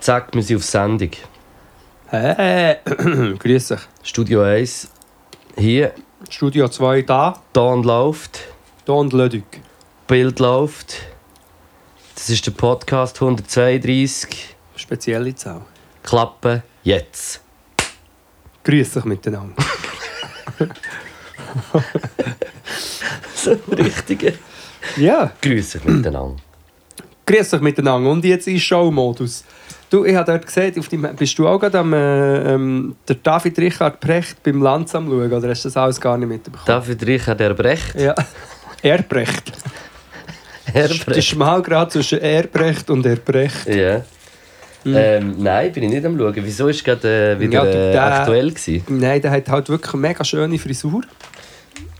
Zack, wir sind auf Sendung. Hey, grüß dich. Studio 1 hier, Studio 2 da, Ton läuft, Don Lödig. Bild läuft. Das ist der Podcast 132. Spezielle Zahl. Klappe jetzt. Grüß dich miteinander. So ein richtiger. ja, Grüße miteinander. grüß dich miteinander. Und jetzt in Showmodus. Du, ich habe dort gesehen, auf dem, bist du auch gerade am äh, ähm, der David Richard Precht beim Lanz am schauen, oder hast du das alles gar nicht mitbekommen? David Richard Erbrecht. Ja. Erbrecht. Der Erbrecht. Schmalgrad zwischen Erbrecht und Erbrecht. Ja. Ähm, nein, bin ich nicht am schauen. Wieso ist gerade äh, wieder Ja, du, äh, der- aktuell gewesen? Nein, der hat halt wirklich eine mega schöne Frisur.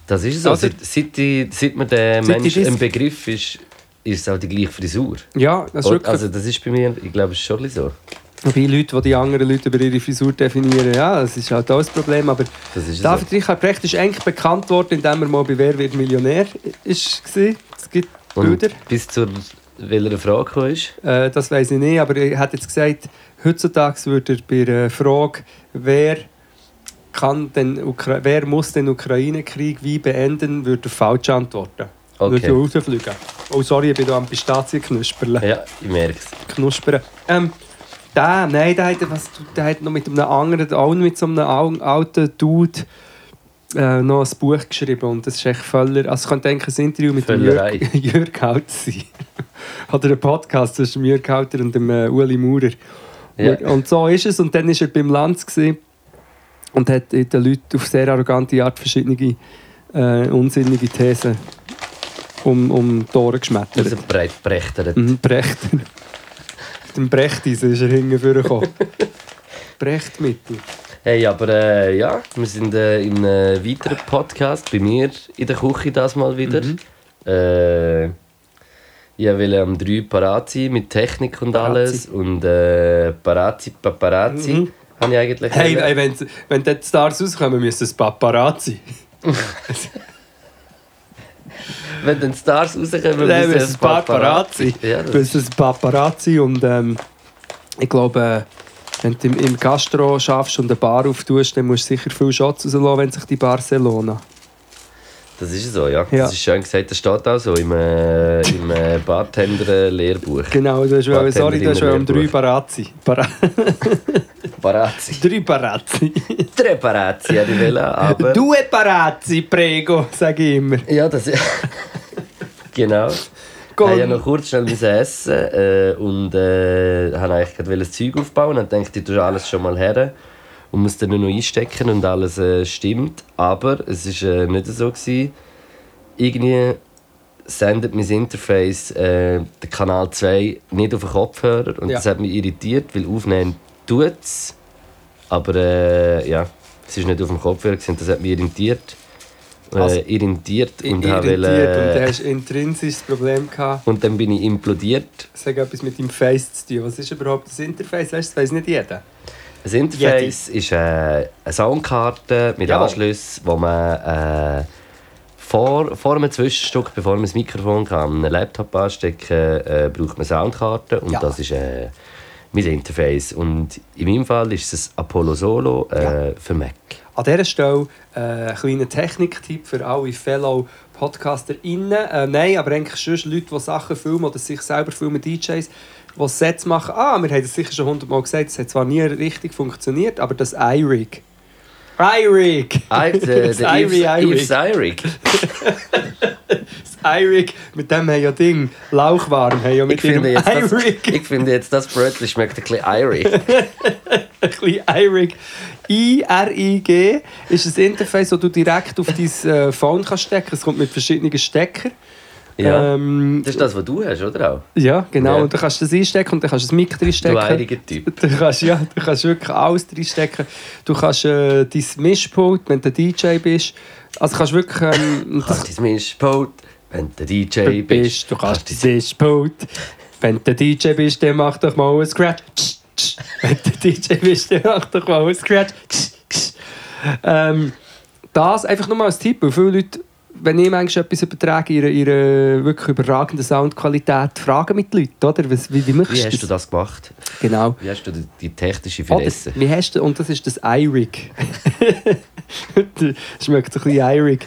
Das ist so. Also- Seit, seit, die, seit man der Mensch ein Begriff ist, ist es auch die gleiche Frisur. Ja, das ist wirklich... also das ist bei mir, ich glaube, es ist schon ein so. Wie Leute, die die anderen Leute über ihre Frisur definieren, ja, das ist halt auch das Problem. Aber Das David Richard Brecht ist eigentlich bekannt worden, indem er mal bei Wer wird Millionär ist. gewesen. Es gibt so. Und Bilder, bis zur welcher Frage gekommen ist. äh, das weiß ich nicht, aber er hat jetzt gesagt, heutzutage würde er bei der Frage, wer, kann den Ukra wer muss den Ukraine-Krieg wie beenden, würde er falsch antworten. Okay. Würde er rausfliegen. Oh, sorry, ich bin hier am Pistazienknusperle. Ja, ich merke es. knuspern. Ähm, der, nein, der hat, was, der hat noch mit einem anderen, auch mit so einem al- alten Dude äh, noch ein Buch geschrieben. Und das ist echt völlig, also ich könnte denken, ein Interview mit dem. Jörg, Jörg Halter sein. Oder ein Podcast zwischen Jörg Halter und dem äh, Uli Maurer. Ja. Und so ist es. Und dann war er beim Lanz und hat den Leuten auf sehr arrogante Art verschiedene äh, unsinnige Thesen um, um die Ohren geschmettert. Also breit brechtert. Mhm, Brecht. Dem Brechtis ist er hinten vorgekommen. Brechtmittel. Hey, aber äh, ja, wir sind äh, in einem weiteren Podcast, bei mir in der Küche das mal wieder. Mhm. Äh, ich wollte am 3 parat sein mit Technik und Parazzi. alles. Und äh, Parazzi, Paparazzi Mhm. habe ich eigentlich Hey, hey wenn, wenn die Stars rauskommen, müssen es Paparazzi. Wenn dann Stars rauskommen, müssen es Paparazzi. Ja, das Müssen es Paparazzi und ähm, ich glaube, äh, wenn du im, Gastro schaffst und eine Bar auftust, dann musst du sicher viel Shots rauslassen, wenn sich die Barcelona. Das ist so, ja. Ja. Das ist schön gesagt. Das steht auch so im, äh, im äh, Bartender-Lehrbuch. Genau, du hast wollen- sorry, du hast wollen um drei. Parazzi. Para Parazzi. drei Parazzi. Drei Parazzi hätte ich wollen, aber... Due Parazzi, prego, sage ich immer. Ja, das Genau. Ich Con- musste ja noch kurz schnell essen äh, und äh, habe eigentlich gerade das Zeug aufbauen und dachte, ich tue alles schon mal her und muss dann nur noch einstecken und alles äh, stimmt. Aber es war äh, nicht so. Gewesen. Irgendwie sendet mein Interface äh, den Kanal 2 nicht auf den Kopfhörer und Ja. das hat mich irritiert, weil aufnehmen tut es. Aber äh, ja, es war nicht auf dem Kopfhörer und das hat mich irritiert. Also, Äh, irritiert und irritiert habe wollen, und du äh, hast ein intrinsisches Problem gehabt. und dann bin ich implodiert. Hat etwas mit deinem Face zu tun. Was ist überhaupt das Interface? Weißt, das weiß nicht jeder. Das Interface ist äh, eine Soundkarte mit Jawohl. Anschluss, wo man äh, vor, vor einem Zwischenstück, bevor man das Mikrofon kann, an einen Laptop anstecken äh, braucht man Soundkarten und Ja. das ist äh, mein Interface. Und in meinem Fall ist es ein Apollo Solo äh, Ja. für Mac. An dieser Stelle äh, ein kleiner Techniktipp für alle Fellow PodcasterInnen. Äh, nein, aber eigentlich schon Leute, die Sachen filmen oder sich selber filmen, DJs, die Sets machen. Ah, wir haben das sicher schon hundertmal gesagt, es hat zwar nie richtig funktioniert, aber das iRig. iRig! I, äh, der Yves, Irie iRig. Das iRig, mit dem haben ja Ding, Lauchwaren, haben ja mit Ich finde, jetzt das, ich finde jetzt, das Brötchen schmeckt ein bisschen Irig. ein bisschen IRIG. I-R-I-G ist ein Interface, das du direkt auf dein äh, Phone kannst stecken Es kommt mit verschiedenen Steckern. Ja. Ähm, Das ist das, was du hast, oder auch? ja, genau. Ja. Und du kannst das einstecken und dann kannst du das Mic Du reinstecken. eiriger Typ. Du kannst, ja, du kannst wirklich alles reinstecken. Du kannst äh, dein Mischpult, wenn du DJ bist, also kannst wirklich... Ähm, Du kannst dein Mischpult, wenn du DJ bist. du kannst dein Mischpult. Wenn du DJ bist, dann mach doch mal ein Scratch. Wenn du DJ bist, dann mach doch mal ein Scratch. ähm, das einfach nur mal als Tipp, weil viele Leute, wenn ich manchmal etwas übertrage, ihre, ihre wirklich überragende Soundqualität, fragen mit den Leuten, oder? Was, wie, wie, Wie hast du das gemacht? Genau. Wie hast du die, die technische Oder, Finesse? wie hast du, und das ist das iRig. Schmeckt so ein bisschen iRig.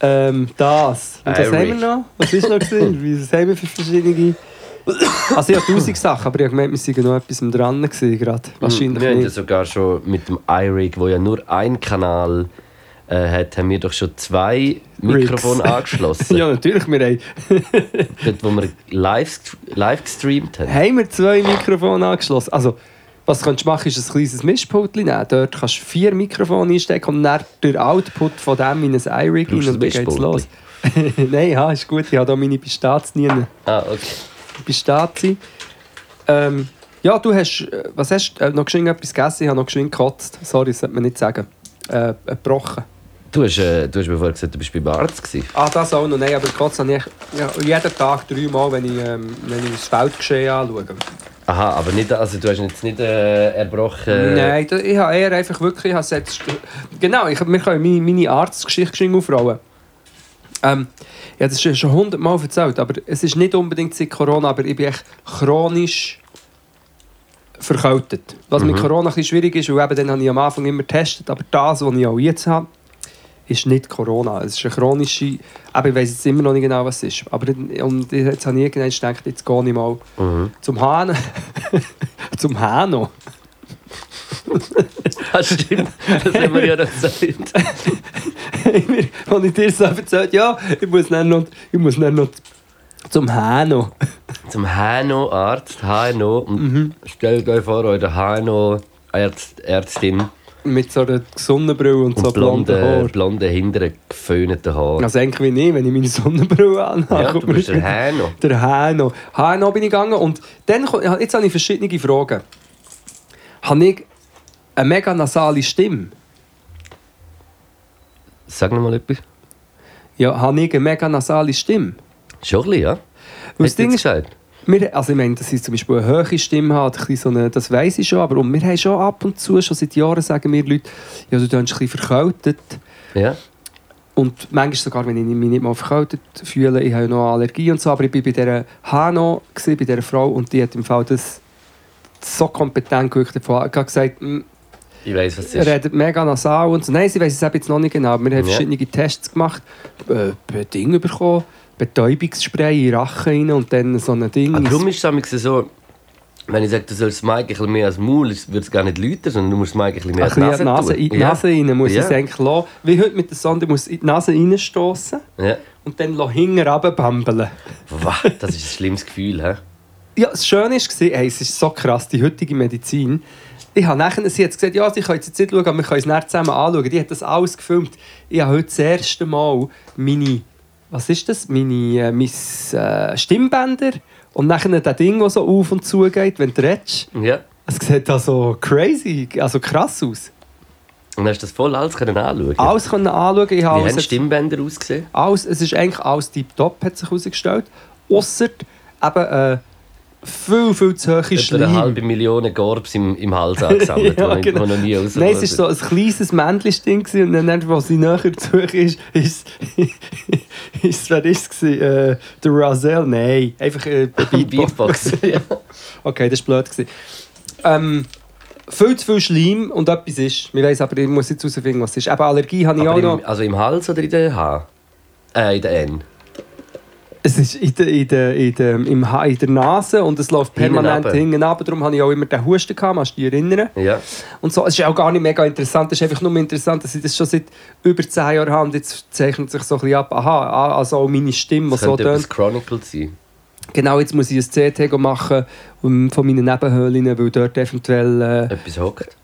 Ähm, das. Und was haben wir noch? Was ist noch? Was haben wir für verschiedene... Also ich habe tausend Sachen, aber ich habe gemeint, wir seien noch etwas dran gewesen, gerade. Wahrscheinlich wir haben ja sogar schon mit dem iRig, wo ja nur ein Kanal äh, hat, haben wir doch schon zwei Mikrofone angeschlossen. Ja, natürlich. Wir haben, Dort, wo wir live, live gestreamt haben. haben wir zwei Mikrofone angeschlossen. Also, was du könntest machen, ist ein kleines Mischpult nehmen. Dort kannst du vier Mikrofone einstecken und dann den Output von dem in ein iRig rein und dann geht's los. Nein, ja, ist gut. Ich habe hier meine Pistazie. Ah, okay. Pistazie. Ähm, ja, du hast, äh, was hast äh, noch geschwind etwas gegessen? Ich habe noch geschwind gekotzt. Sorry, das sollte man nicht sagen. Äh, äh, gebrochen. Du hast, äh, du hast mir vorher gesagt, du bist beim Arzt gewesen. Ah, das auch noch. Nein, aber gekotzt habe ich ja, jeden Tag dreimal, wenn ich, ähm, wenn ich das Feldgeschehen anschaue. Aha, aber nicht, also du hast jetzt nicht äh, erbrochen... Nein, da- ich habe eher einfach wirklich... Ich habe jetzt, genau, ich, wir können meine, meine Arztgeschichte aufrollen. Ähm, ja, das ist schon hundertmal erzählt, aber es ist nicht unbedingt seit Corona, aber ich bin echt chronisch verkältet. Was mit Corona ein bisschen schwierig ist, weil eben dann habe ich am Anfang immer getestet, aber das, was ich auch jetzt habe, ist nicht Corona. Es ist eine chronische... Aber ich weiß jetzt immer noch nicht genau, was es ist. Aber und jetzt habe ich irgendwann gedacht, jetzt gehe ich mal Mhm. zum Hahn. zum Hano. Das stimmt, das haben wir ja noch gesagt. Und ich dir so erzählt, ja, ich muss dann noch, ich muss dann noch zum Hano. Zum HNO-Arzt, HNO. Und stellt euch vor, eure HNO-Ärztin Mit so einer Sonnenbrille und, und so blonden blonde, Haar. blonde hinteren geföhnten Haaren. Also eigentlich wie ich, wenn ich meine Sonnenbrille anhabe. ja, du bist der HNO. Der Hano. Hano bin ich gegangen und dann, jetzt habe ich verschiedene Fragen. Habe ich eine mega nasale Stimme? Sag noch mal etwas. Ja, habe ich eine mega nasale Stimme? Schon ein bisschen, ja? Hast du jetzt gesagt? Wir, also ich meine, dass ich zum Beispiel eine hohe Stimme habe, ein so eine, das weiß ich schon, aber und wir haben schon ab und zu, schon seit Jahren sagen mir Leute, ja, du tust ein bisschen verkältet. Ja. Und manchmal sogar, wenn ich mich nicht mal verkältet fühle, ich habe noch Allergie und so, aber ich war bei dieser Hano, bei dieser Frau, und die hat im Fall das so kompetent gewirkt. gesagt, «Mm, Ich weiss, was es er ist. redet mega nasal und so. Nein, sie weiß es jetzt noch nicht genau, aber wir haben Ja. verschiedene Tests gemacht, äh, ein Ding bekommen, Betäubungsspray in den Rachen rein und dann so ein Ding. Aber darum ist es so, wenn ich sage, du sollst das Mic ein bisschen mehr als Maul, wird es gar nicht läuten, sondern du musst das Mic ein bisschen mehr als bisschen Nase, in die Nase, Ja. Nase rein muss Ja. ich es eigentlich lassen. Wie heute mit der Sonde, muss in die Nase reinstoßen Ja. und dann hinten runterbambeln. Wow, das ist ein schlimmes Gefühl, hä? Ja, das Schöne war, hey, es ist so krass, die heutige Medizin. Ich habe nachher, sie hat gesagt, ja, sie können jetzt nicht schauen, aber wir können es nachher zusammen anschauen. Die hat das alles gefilmt. Ich habe heute das erste Mal meine, was ist das? Meine, äh, mein, äh, Stimmbänder und nachher das Ding, das so auf und zu geht, wenn du redest. Ja. Es sieht also crazy, also krass aus. Und hast du das voll alles können anschauen? Alles können anschauen. Ich Wie habe haben Stimmbänder ausgesehen? alles, es ist eigentlich alles tiptop, hat sich herausgestellt. Ausser eben äh, viel, viel zu hohe Etwa eine Schleim. halbe Million Gorbs im, im Hals angesammelt, Ja, die genau. noch nie raus Nein, es war so ein kleines gewesen und dann, als sie näher zu ist, ist, ist wer ist es? Äh, der Razel? Nein, einfach äh, Beatbox. Ja. Okay, das war blöd. Ähm, viel zu viel Schleim und etwas ist. Ich weiss aber, ich muss jetzt herausfinden, was es ist. Eben Allergie habe ich auch Aber noch. im, also im Hals oder in der H? Äh, in der N. Es ist in der, in der, in der, im ha in der Nase und es läuft permanent hinten runter. Darum habe ich auch immer den Husten gehabt, kannst du dich erinnern? Ja. Und so, es ist auch gar nicht mega interessant. Es ist einfach nur interessant, dass ich das schon seit über 10 Jahren habe. Und jetzt zeichnet sich so ein bisschen ab, aha, ah, also auch meine Stimme, die so tönt. Chronicled sein. Genau, jetzt muss ich ein CT machen um, von meinen Nebenhöhlen, weil dort eventuell äh, Etwas hockt.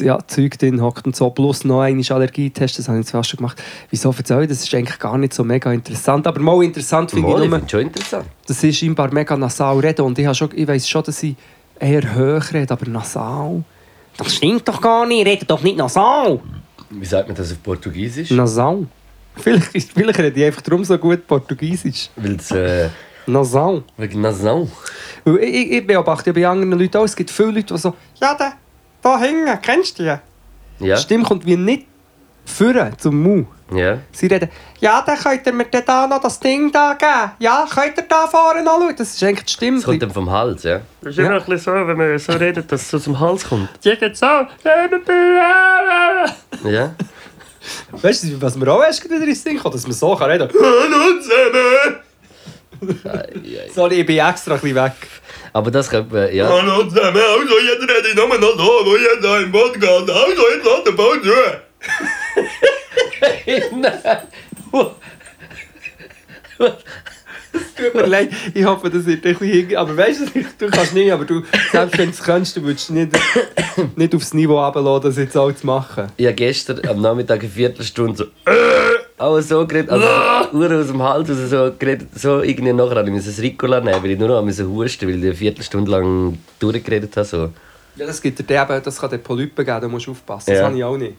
Ja, Zeug drin hockt und so. Plus noch einmal Allergietest, das habe ich jetzt fast schon gemacht. Wieso erzähle ich das? ist eigentlich gar nicht so mega interessant. Aber mal interessant finde ich nur, schon interessant. das ist scheinbar mega nasal reden. Und ich, schon, ich weiss schon, dass ich eher hoch rede, aber nasal... Das stimmt doch gar nicht, rede doch nicht nasal. Wie sagt man das auf Portugiesisch? Nasal. Vielleicht, ist- vielleicht rede ich einfach darum so gut Portugiesisch. Weil es äh, Nasal. wegen Nasal. Weil ich, ich, beobachte bei anderen Leuten auch, es gibt viele Leute, die so, ja, da, da hinten, kennst du die? Ja. Die Stimme kommt wie nicht Führen zum Mu. Ja. Sie reden, ja, dann könnt ihr mir dann da noch das Ding da geben. Ja, könnt ihr da vorne noch schauen? Das ist eigentlich die Stimme. Das kommt dann vom Hals, ja? Das ist Ja. immer ein bisschen so, wenn man so redet, dass es so zum Hals kommt. Die geht so. Ja. Weißt du, was mir auch erst wieder ins Ding kommt, dass man so kann reden kann? Sorry, ich bin extra ein bisschen weg. Aber das könnte man, ja. Hallo zusammen, also jetzt rede ich nur noch so, wo ich da im Podcast, also jetzt lass den Ball zu. Tut mir leid, ich hoffe, das wird ein bisschen. Aber weißt du, du kannst nicht, aber du, selbst wenn du es kannst, du würdest nicht, nicht aufs Niveau runterlassen, das jetzt auch zu machen. Ich habe gestern am Nachmittag eine Viertelstunde so. Aber so geredet, also Uhr aus dem Hals, also so geredet, so irgendwie nachher habe ich mir ein Ricola nehmen, weil ich nur noch musste husten, weil ich eine Viertelstunde lang durchgeredet habe. So. Ja, das, gibt dir eben, das kann dir Polypen geben, da musst du aufpassen. Das Ja. habe ich auch nicht.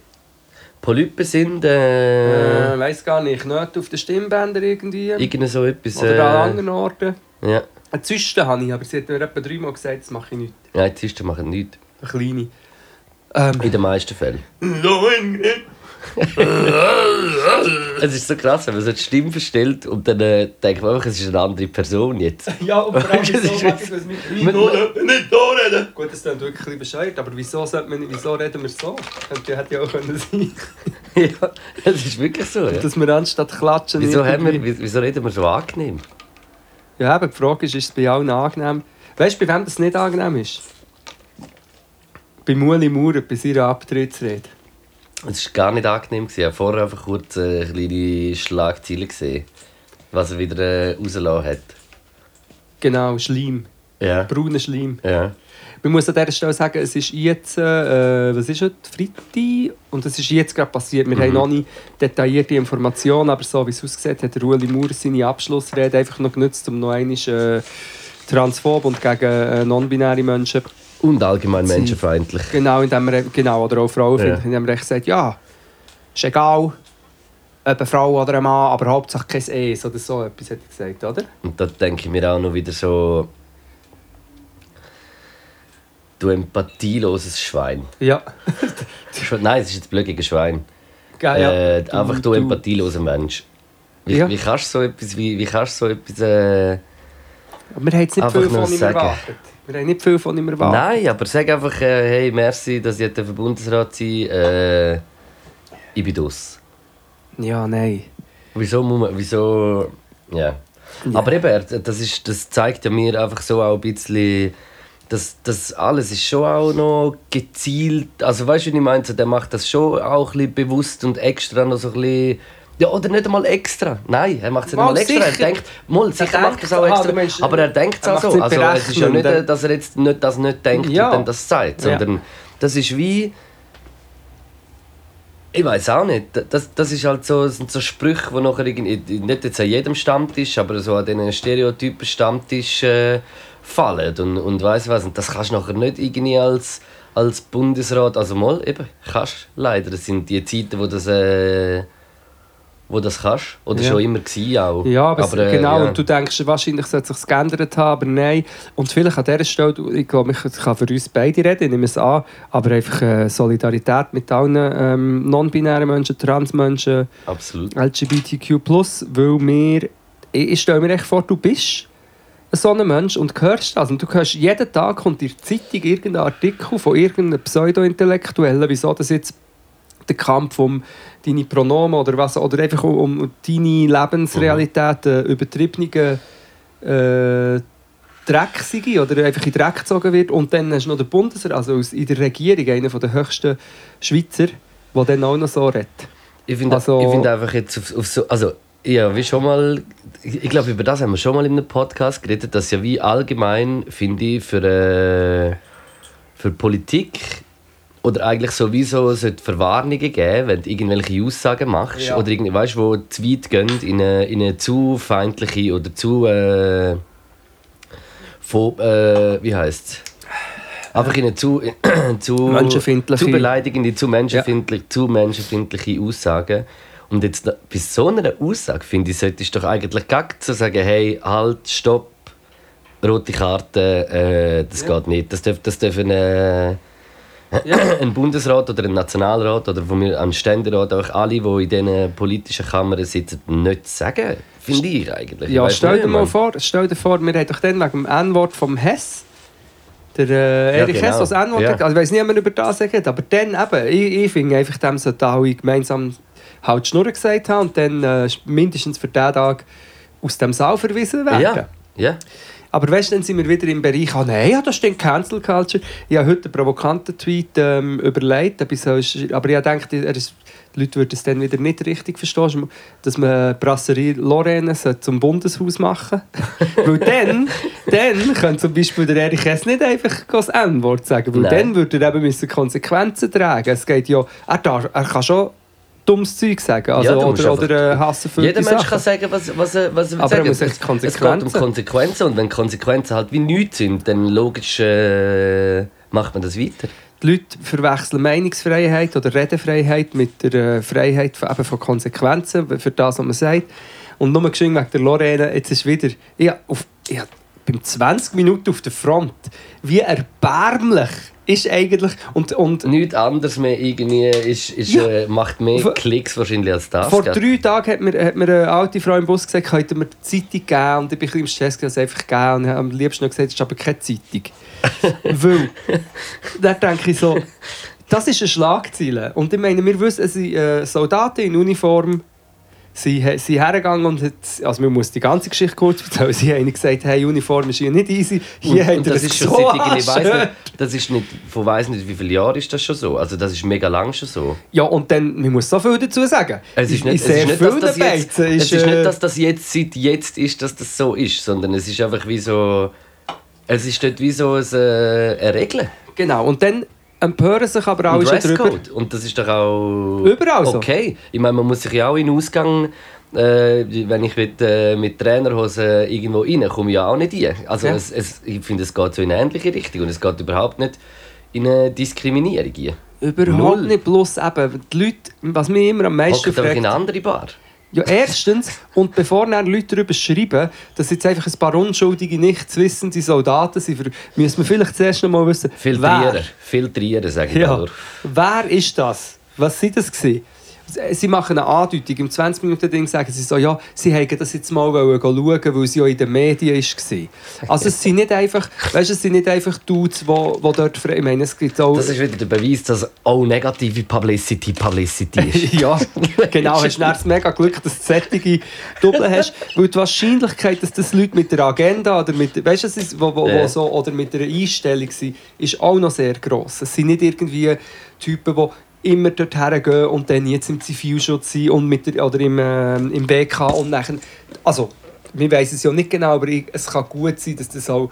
Polypen sind äh, Äh, weiss gar nicht, Knöte auf den Stimmbändern irgendwie. irgendwie so etwas. Oder an Äh, anderen Orten. ja. Eine Zyste habe ich, aber sie hat mir etwa dreimal gesagt, das mache ich nicht. Nein, Zysten machen nichts. Eine kleine. Ähm, In den meisten Fällen. Ingrid. Es ist so krass, wenn man so die Stimme verstellt und dann äh, denkt man einfach, es ist eine andere Person jetzt. ja, und vor allem Das wieso, ist mich Man- So, dürfen nicht so reden. Gut, das klingt wirklich ein bisschen bescheuert, aber wieso, sollte man, wieso reden wir so? Könnte hätte ja auch können sein ja, es ist wirklich so. Ja. dass wir anstatt klatschen... Wieso, haben wir, wieso reden wir so angenehm? Ja, aber die Frage ist, ist es bei allen angenehm? Weißt du, bei wem das nicht angenehm ist? Bei Muli Maurer, bei seiner Abtrittsrede. Es war gar nicht angenehm. gewesen. Ich habe vorher einfach kurz äh, eine kleine Schlagzeile gesehen, was er wieder äh, rausgelassen hat. Genau, Schleim. Ja. Brauner Schleim. Ja. Man muss an dieser Stelle sagen, es ist jetzt, äh, was ist heute, Freitag, und es ist jetzt gerade passiert. Wir haben noch nicht detaillierte Informationen, aber so wie es aussieht, hat der Ueli Maurer seine Abschlussrede einfach noch genutzt, um noch einmal äh, transphob und gegen äh, non-binäre Menschen, Und allgemein Sie- menschenfeindlich. genau, indem er, genau oder auch Frauen, Ja. ja. indem echt sagt, ja, ist egal, ob eine Frau oder ein Mann, aber Hauptsache kein Es oder so etwas, hat er gesagt, oder? Und da denke ich mir auch noch wieder so. Du empathieloses Schwein. Ja. Nein, es ist jetzt blöd gegen Schwein. Geil, ja. Äh, einfach du, du- empatieloser Mensch. Wie, Ja. wie kannst du so etwas, wie, wie kannst du so etwas. Äh, Wir haben jetzt nicht Einfach viel nur von ihm sagen. erwartet. Wir haben nicht viel von ihm erwartet. Nein, aber sag einfach, äh, hey, merci, dass ich der Bundesrat sein äh, Ich bin das. Ja, nein. Wieso muss man. Wieso. Ja. Aber eben, das, ist, das zeigt ja mir einfach so auch ein bisschen. Das, das alles ist schon auch noch gezielt. Also weißt du, wie ich meine? So, Der macht das schon auch ein bisschen bewusst und extra noch so ein bisschen. Ja, oder nicht einmal extra. Nein, er macht es nicht Mal einmal extra. Er denkt, mal, sicher denkt macht er es auch ah, extra. meinst, aber er denkt es er auch so. Also es ist ja nicht, dass er jetzt nicht, das nicht denkt Ja. und dann das. Ja. Sondern das ist wie. Ich weiß auch nicht. Das, das ist halt so, sind so Sprüche, die nachher irgendwie, nicht jetzt an jedem Stammtisch, aber so an diesen Stereotypen Stammtisch äh, fallen. Und, und weiss was. Und das kannst du nachher nicht irgendwie als, als Bundesrat, also mal eben, kannst leider. Das sind die Zeiten, wo das, äh, wo das kannst. Oder Ja. schon immer gewesen auch. Ja, aber, es- äh, genau. ja. Und du denkst, wahrscheinlich sollte es sich geändert haben, aber nein. Und vielleicht an dieser Stelle, ich glaube, ich kann für uns beide reden, ich nehme es an, aber einfach äh, Solidarität mit allen ähm, non-binären Menschen, Transmenschen. LGBTQ+, weil wir, ich, ich stelle mir echt vor, du bist so ein Mensch und hörst das. Und du hörst, jeden Tag kommt in der Zeitung irgendein Artikel von irgendeinem Pseudo-Intellektuellen, wieso das jetzt der Kampf um deine Pronomen oder was, oder einfach um, um deine Lebensrealität, äh, übertriebene äh, Drecksige oder einfach in Dreck gezogen wird. Und dann hast du noch den Bundesrat, also in der Regierung, einer der höchsten Schweizer, der dann auch noch so redet. Ich finde Also- ich find einfach jetzt auf, auf so. Also, ja, wie schon mal. Ich, ich glaube, über das haben wir schon mal in einem Podcast geredet, dass ja wie allgemein, finde ich, für, äh, für Politik oder eigentlich sowieso sollte Verwarnungen geben, wenn du irgendwelche Aussagen machst Ja. oder irgendwie, weißt, wo zu weit gehen in eine, in eine zu feindliche oder zu. Äh, pho- äh, wie heißt Einfach in eine zu, zu, Menschenfeindliche. zu beleidigende, zu menschenfeindliche, zu menschenfeindliche Aussagen. Und jetzt bei so einer Aussage, finde ich, solltest du doch eigentlich gar zu sagen, hey, halt, stopp, rote Karte, äh, das Ja. geht nicht. Das darf, das darf eine, ein Bundesrat oder ein Nationalrat oder von mir ein Ständerat, auch alle, die in diesen politischen Kammern sitzen, nicht sagen. Finde ich eigentlich. Ja, Ich stell nicht, dir mal vor, stell dir vor, wir haben doch dann wegen dem N-Wort vom Hess, der äh, Ja, Erich genau. Hess, was N-Wort Ja. also ich weiß nicht, ob man über das sagt, aber dann eben, ich, ich finde einfach, dem sollten alle gemeinsam halt die Schnur gesagt haben und dann äh, mindestens für diesen Tag aus dem Saal verwiesen werden. Ja, ja. Aber weißt dann sind wir wieder im Bereich, ah nein, ja, das ist dann Cancel Culture. Ich habe heute einen provokanten Tweet ähm, überlegt, aber ich denke, er ist, die Leute würden es dann wieder nicht richtig verstehen, dass man Brasserie Lorraine zum Bundeshaus machen Weil dann, dann könnte zum Beispiel der Erich Hess nicht einfach das N-Wort sagen, weil Nein. dann würde er eben müssen Konsequenzen tragen. Es geht ja, er, darf, er kann schon dummes Zeug sagen, also, Ja, oder, oder äh, hasserfüllte Jeder Mensch Sachen. kann sagen, was, was, er- was er will Aber er sagen. muss es, echt es geht um Konsequenzen. Konsequenzen und wenn Konsequenzen halt wie nichts sind, dann logisch äh, macht man das weiter. Die Leute verwechseln Meinungsfreiheit oder Redefreiheit mit der äh, Freiheit von, eben von Konsequenzen für das, was man sagt. Und nur geschwind wegen der Lorena, jetzt ist wieder... Ich auf, ich beim 20 Minuten auf der Front, wie erbärmlich ist eigentlich... Und, und Nichts anderes mehr irgendwie ist, ist, Ja. äh, macht mehr Vor- Klicks wahrscheinlich als das. vor gell? drei Tagen hat mir, hat mir eine alte Frau im Bus gesagt, könnte mir die Zeitung geben. Und ich bin ein im Stress, dass es einfach geben. Und ich habe am liebsten noch gesagt, es ist aber keine Zeitung. Weil, da denke ich so, das ist eine Schlagzeile. Und ich meine, wir wissen, es sind äh, Soldaten in Uniform, sie sind hergegangen und hat, also man muss die ganze Geschichte kurz erzählen, sie haben gesagt, hey, Uniform ist hier nicht easy, hier und, und das es ist schon so seit ich weiss nicht, das ist nicht, von weiss nicht wie viele Jahren ist das schon so. Also das ist mega lang schon so. Ja, und dann, man muss so viel dazu sagen. Es ist nicht, es ist nicht, dass das jetzt, es ist nicht, dass das jetzt seit jetzt ist, dass das so ist, sondern es ist einfach wie so, es ist dort wie so ein, äh, eine Regel. Genau, und dann empören sich aber alle schon drüber. Und das ist doch auch Überall so. okay. Ich meine, man muss sich ja auch in den Ausgang, äh, wenn ich mit, äh, mit Trainerhose irgendwo rein komme, ich ja auch nicht rein. Also Ja. es, es, ich finde, es geht so in eine ähnliche Richtung und es geht überhaupt nicht in eine Diskriminierung rein. Überhaupt Null. nicht, bloß eben, die Leute, was mich immer am meisten Hockt einfach in eine fragt, andere Bar. Ja erstens, und bevor dann Leute darüber schreiben, dass jetzt einfach ein paar unschuldige, nichtswissende Soldaten sind, müssen wir vielleicht zuerst noch mal wissen, Filtrieren. Filtrieren, sage ich Ja. Wer ist das? Was sind das gewesen? Sie machen eine Andeutung. Im 20-Minuten-Ding sagen sie so, ja, sie hätten das jetzt mal schauen, weil sie auch in den Medien war. Also es sind nicht einfach, weißt, es sind nicht einfach Dudes, die, die dort... Ich meine, es gibt auch... Das ist wieder der Beweis, dass auch negative Publicity Publicity ist. ja, genau. Hast du das mega Glück, dass du sättige Doppel hast. Weil die Wahrscheinlichkeit, dass das Leute mit der Agenda oder mit, weißt es ist, wo, wo, wo Ja. so, oder mit einer Einstellung sind, ist auch noch sehr gross. Es sind nicht irgendwie Typen, die immer dorthin gehen und dann jetzt im Zivilschutz sind und mit der, oder im, ähm, im BK und nachher... Also, wir wissen es ja nicht genau, aber ich, es kann gut sein, dass das auch...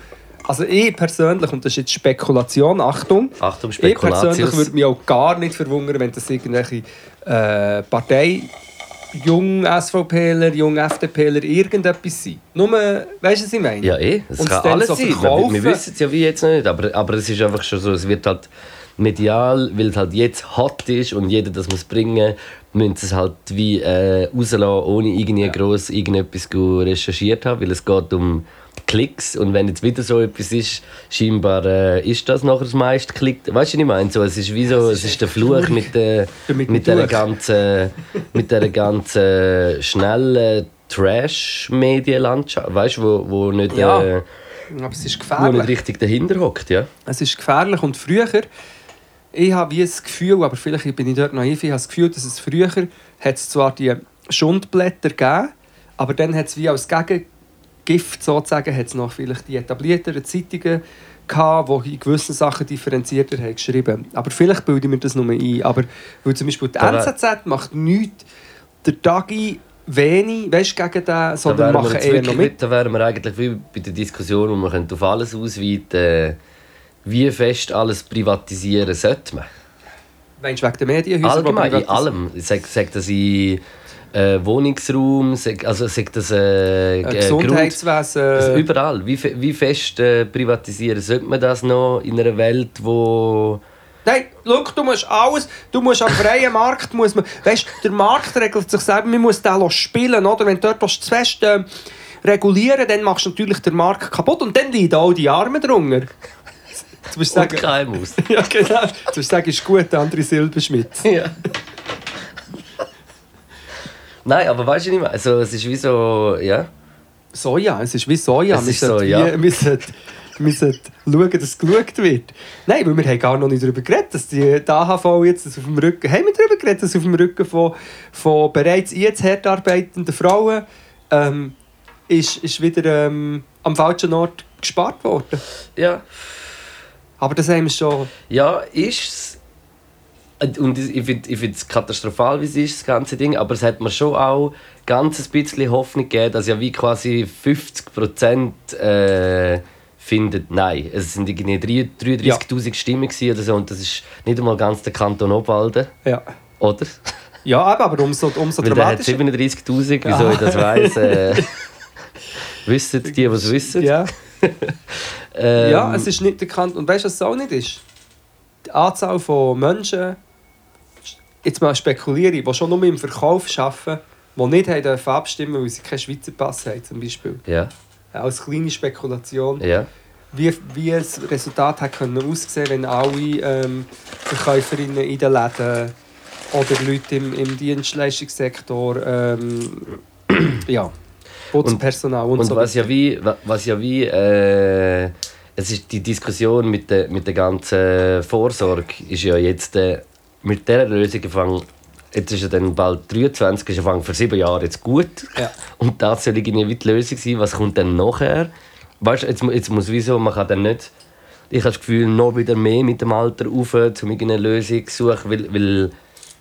Also ich persönlich, und das ist jetzt Spekulation, Achtung, Achtung, ich persönlich würde mich auch gar nicht verwundern, wenn das irgendwelche äh, Partei, jung SVPler, jung FDPler irgendetwas sind. Nur, weißt du, was ich meine? Ja, eh. Es Und kann alles so sein. Wir, wir wissen es ja wie jetzt noch nicht. Aber, aber es ist einfach schon so, es wird halt medial, weil es halt jetzt hot ist und jeder das muss bringen, müssen sie es halt wie äh, rauslassen, ohne irgendwie gross irgendetwas recherchiert haben, weil es geht um Klicks und wenn jetzt wieder so etwas ist, scheinbar äh, ist das nachher das meiste Klick. Weißt du, was ich meine? So, es ist wie so, es ist der Fluch mit, der Mit der ganzen, mit der ganzen schnellen Trash-Medienlandschaft, weißt du, wo, wo nicht, Ja. äh, Aber es ist wo nicht gefährlich. richtig dahinter hockt, ja. Es ist gefährlich und früher, ich habe wie das Gefühl, aber vielleicht bin ich dort naiv, ich habe das Gefühl, dass es früher hat es zwar die Schundblätter gegeben, aber dann hat es wie als Gegengift sozusagen, hat es noch vielleicht die etablierteren Zeitungen gehabt, die in gewissen Sachen differenzierter haben geschrieben. Aber vielleicht bilde ich mir das nur ein. Aber weil zum Beispiel die Da NZZ macht nichts, der Tagi wenig, weißt du, gegen den, sondern machen eher noch mit. da wären wir eigentlich wie bei der Diskussion, wo man könnte auf alles ausweiten äh, wie fest alles privatisieren sollte man. Meinst du wegen der Medienhäuser? die Allgemein, in allem. Sagt sag das in äh, Wohnungsraum, sag, also sagt das äh, äh, Grund, Gesundheitswesen. also überall. Wie, wie fest äh, privatisieren sollte man das noch in einer Welt, wo... Nein, schau, du musst alles, du musst am freien Markt, muss man, weißt, der Markt regelt sich selber, man muss den spielen, oder? Wenn du dort zu fest äh, regulieren dann machst du natürlich den Markt kaputt und dann leiden auch die Armen drunter. Du musst Und sagen, KMUs. ja, genau. Du musst sagen, ist gut, der andere Silberschmidt. ja. Nein, aber weißt du nicht mehr? Also, es ist wie so, ja. Soja, es ist wie Soja. Es wir ist Soja. wie- Wir sollten, wir sollten schauen, dass es geschaut wird. Nein, weil wir haben gar noch nicht darüber geredet, dass die, AHV jetzt auf dem Rücken... Haben wir darüber geredet, dass auf dem Rücken von, von bereits jetzt hart arbeitenden Frauen ähm, ist, ist wieder ähm, am falschen Ort gespart worden. Ja, Aber das haben wir schon... ja ist es. Und ich finde ich es katastrophal, wie es ist, das ganze Ding. Aber es hat mir schon auch ganz ein bisschen Hoffnung gegeben, dass ja wie quasi 50% äh, finden Nein. Es sind irgendwie drei- 33'000 Stimmen gewesen oder so. Und das ist nicht einmal ganz der Kanton Obwalden, Ja, oder? ja aber umso, umso Weil der hat dramatischer... 37'000, wieso ich das weiss. Äh, wissen die, es wissen. Ja. Ähm, Ja, es ist nicht der Kanton. Und weißt du, was es auch nicht ist? Die Anzahl von Menschen, jetzt mal spekuliere ich, die schon nur im Verkauf arbeiten, die nicht haben dürfen abstimmen weil sie keinen Schweizer Pass haben, zum Beispiel. Ja, Als kleine Spekulation. ja. Wie, wie das Resultat hat können aussehen wenn alle ähm, Verkäuferinnen in den Läden oder Leute im, im Dienstleistungssektor, ähm, ja, Putzpersonal und, Und so was ja wie, wa- was ja wie äh, es ist die Diskussion mit der, mit der ganzen Vorsorge ist ja jetzt äh, mit dieser Lösung gefangen. Jetzt ist ja dann bald 23, ist gefangen für sieben Jahre jetzt gut. Ja. Und das soll irgendwie wie die Lösung sein. Was kommt dann nachher? Weißt du, jetzt, jetzt muss wieso, man kann dann nicht. Ich habe das Gefühl, noch wieder mehr mit dem Alter rauf, um irgendeine Lösung zu suchen, weil, weil,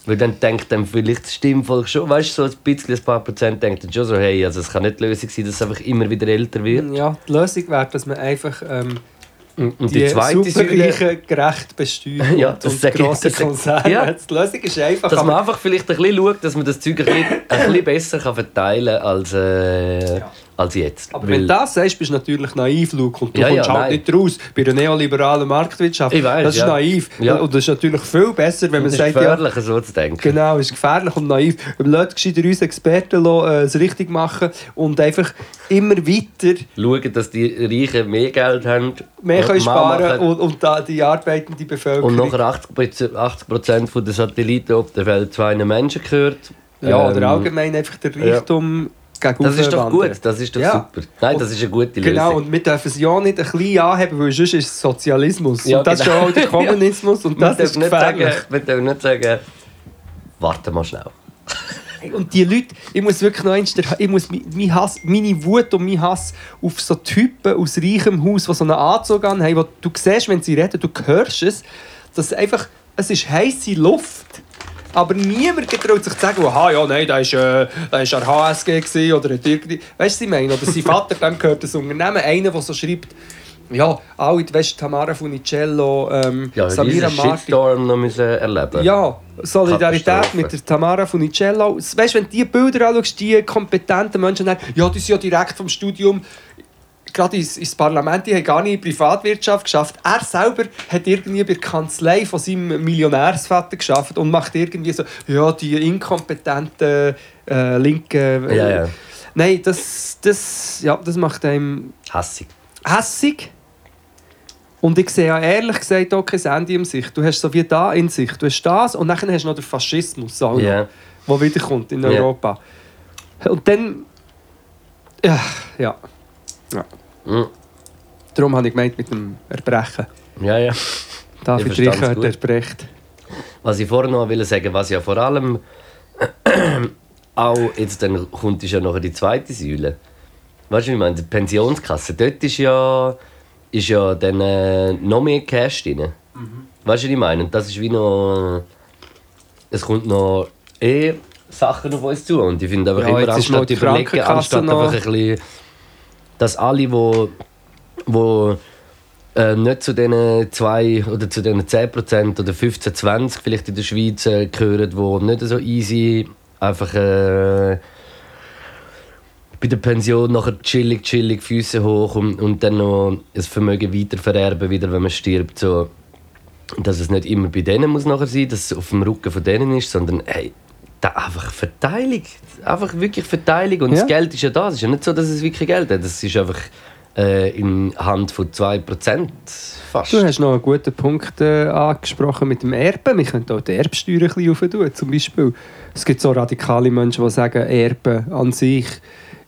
weil dann denkt dann vielleicht das Stimmvolk schon, weißt du, so ein bisschen, ein paar Prozent denkt dann schon so, hey, also es kann nicht die Lösung sein, dass es einfach immer wieder älter wird. Ja, die Lösung wäre, dass man einfach ähm, Und, und die, die, zweite Säule, gerecht besteuert Ja, und, das und sag ich- grosse das Konzerne. Ja. Die Lösung ist einfach, dass man aber, einfach vielleicht ein bisschen schaut, dass man das Zeug ein bisschen, ein bisschen besser kann verteilen kann als, äh, Ja. Als jetzt. aber Weil- wenn du das sagst, bist du natürlich naiv, Luke, und du Ja, ja, kommst halt nein. nicht raus bei der neoliberalen Marktwirtschaft. Ich weiss, das ist ja. naiv. Ja. Und das ist natürlich viel besser, wenn man es ist sagt, ja, so zu denken. Genau, ist gefährlich und naiv. Lass gescheiter uns Experten lassen, äh, es richtig machen und einfach immer weiter Schauen, dass die Reichen mehr Geld haben, mehr können sparen und, und die arbeitende Bevölkerung. Und nachher 80%, 80 der Satelliten auf der Welt zwei Menschen gehört. ja, Ähm, oder allgemein einfach der Reichtum gegen Das ist doch gut, das ist doch Ja. super. Nein, das ist eine gute Lösung. Genau, und wir dürfen es ja nicht ein bisschen anheben, weil sonst ist es Sozialismus. Ja, und das genau. ist ja auch der Kommunismus und das ist nicht sagen, gefährlich. wir dürfen nicht sagen, warte mal schnell. Und die Leute, ich muss wirklich noch eins, ich muss mein Hass, meine Wut und mein Hass auf so Typen aus reichem Haus, die so einen Anzug anhaben, wo du siehst, wenn sie reden, du hörst es, dass einfach, es ist heisse Luft. Aber niemand getraut sich zu sagen, aha, ja, nein, da war äh, da ist HSG oder hat irgendwie, weißt du, was ich meine? Oder sein Vater, dem gehört das Unternehmen, einer, der so schreibt, ja, alle, weißt du, Tamara Funicello, ähm, Ja, Samira diesen Marti. Shitstorm noch müssen erleben Ja, Solidarität mit der Tamara Funicello. Weißt du, wenn du die Bilder anschaust, die kompetenten Menschen, dann, ja, die sind ja direkt vom Studium gerade ins, ins Parlament, die haben gar nicht in die Privatwirtschaft geschafft. Er selber hat irgendwie bei der Kanzlei von seinem Millionärsvater geschafft und macht irgendwie so, ja, die inkompetenten äh, Linken. Äh, Ja, ja. Nein, das, das, ja, das macht einem Hassig. hässig. Und ich sehe ja ehrlich gesagt auch kein Ende in Sicht. Du hast so wie da in sich. Du hast das und dann hast du noch den Faschismus, auch noch, der wiederkommt in. Europa. Und dann. Ja, ja. ja. Mhm. Darum habe ich gemeint mit dem Erbrechen. Ja, ja. David gut. erbrecht. Was ich vorher noch will sagen, was ja vor allem auch jetzt dann kommt, ist ja noch die zweite Säule. Weißt du, wie ich meine? Die Pensionskasse. Dort ist ja, ist ja dann äh, noch mehr Cash drin. Weißt du, was ich meine? Und das ist wie noch. Es kommt noch eh Sachen auf uns zu. Und ich finde einfach Ja, immer, anstatt die überlegen, anstatt einfach ein bisschen, dass alle, wo, wo äh, nicht zu diesen 2 oder zu diesen 10% oder 15, 20 vielleicht in der Schweiz äh, gehören, die nicht so easy einfach äh, bei der Pension nachher chillig, chillig Füße hoch und, und dann noch das Vermögen weitervererben, wieder, wenn man stirbt. So, dass es nicht immer bei denen muss nachher sein, dass es auf dem Rücken von denen ist, sondern hey, da einfach Verteilung. Einfach wirklich Verteilung. Und Ja. das Geld ist ja da. Es ist ja nicht so, dass es wirklich Geld hat. Es ist einfach äh, in Hand von 2% fast. Du hast noch einen guten Punkt äh, angesprochen mit dem Erben. Wir könnten auch die Erbsteuer ein bisschen aufentun, zum Beispiel. Es gibt so radikale Menschen, die sagen, Erben an sich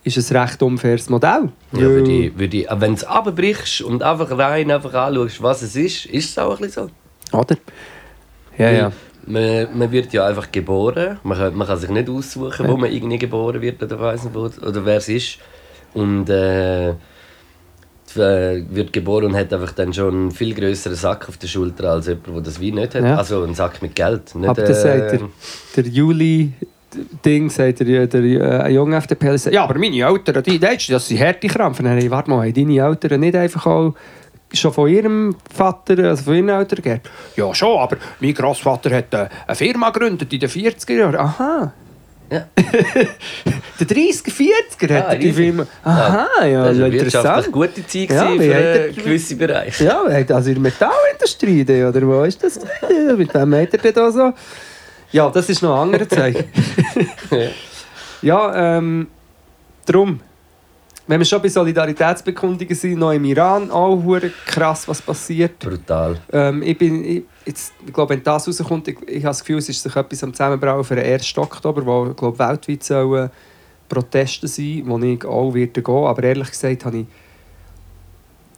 ist ein recht unfaires Modell. Ja, würde ich, würde ich, wenn du es abbrichst und einfach rein einfach anschaust, was es ist, ist es auch ein bisschen so. Oder? Ja, ja. Man, man wird ja einfach geboren. Man kann, man kann sich nicht aussuchen, wo man irgendwie geboren wird oder weiss nicht wo, oder wer es ist. Und äh, äh, wird geboren und hat einfach dann schon einen viel größeren Sack auf der Schulter als jemand, der das wie nicht hat. Ja. Also einen Sack mit Geld. Nicht, Aber das sagt äh, der, der Juli. Ding sagt der, der äh, junge FDP, sagt, ja, aber meine Eltern, die, das sind harte Krampfen. Hey, warte mal, haben deine Eltern nicht einfach auch schon von ihrem Vater, also von ihren Eltern geerbt? Ja, schon, aber mein Großvater hat eine Firma gegründet in den 40er Jahren. Aha. Ja. Der 30er, 40er hat Ah, er die riesig. Firma. Aha, ja, das war eine interessant. gute Zeit Ja, für hat äh, er- gewisse Bereiche. Ja, er hat also in der Metallindustrie, oder wo ist das? Mit wem hat er denn da so? Ja, das ist noch ein anderer Zeichen. ja, ähm, darum, wenn wir schon bei Solidaritätsbekundungen sind, noch im Iran, auch krass, was passiert. Brutal. Ähm, ich, bin, ich, jetzt, ich glaube, wenn das rauskommt, ich, ich habe das Gefühl, es ist sich etwas am Zusammenbrauen für den 1. Oktober, wo ich glaube, weltweit sollen Proteste sein, wo ich auch werde gehen. Aber ehrlich gesagt habe ich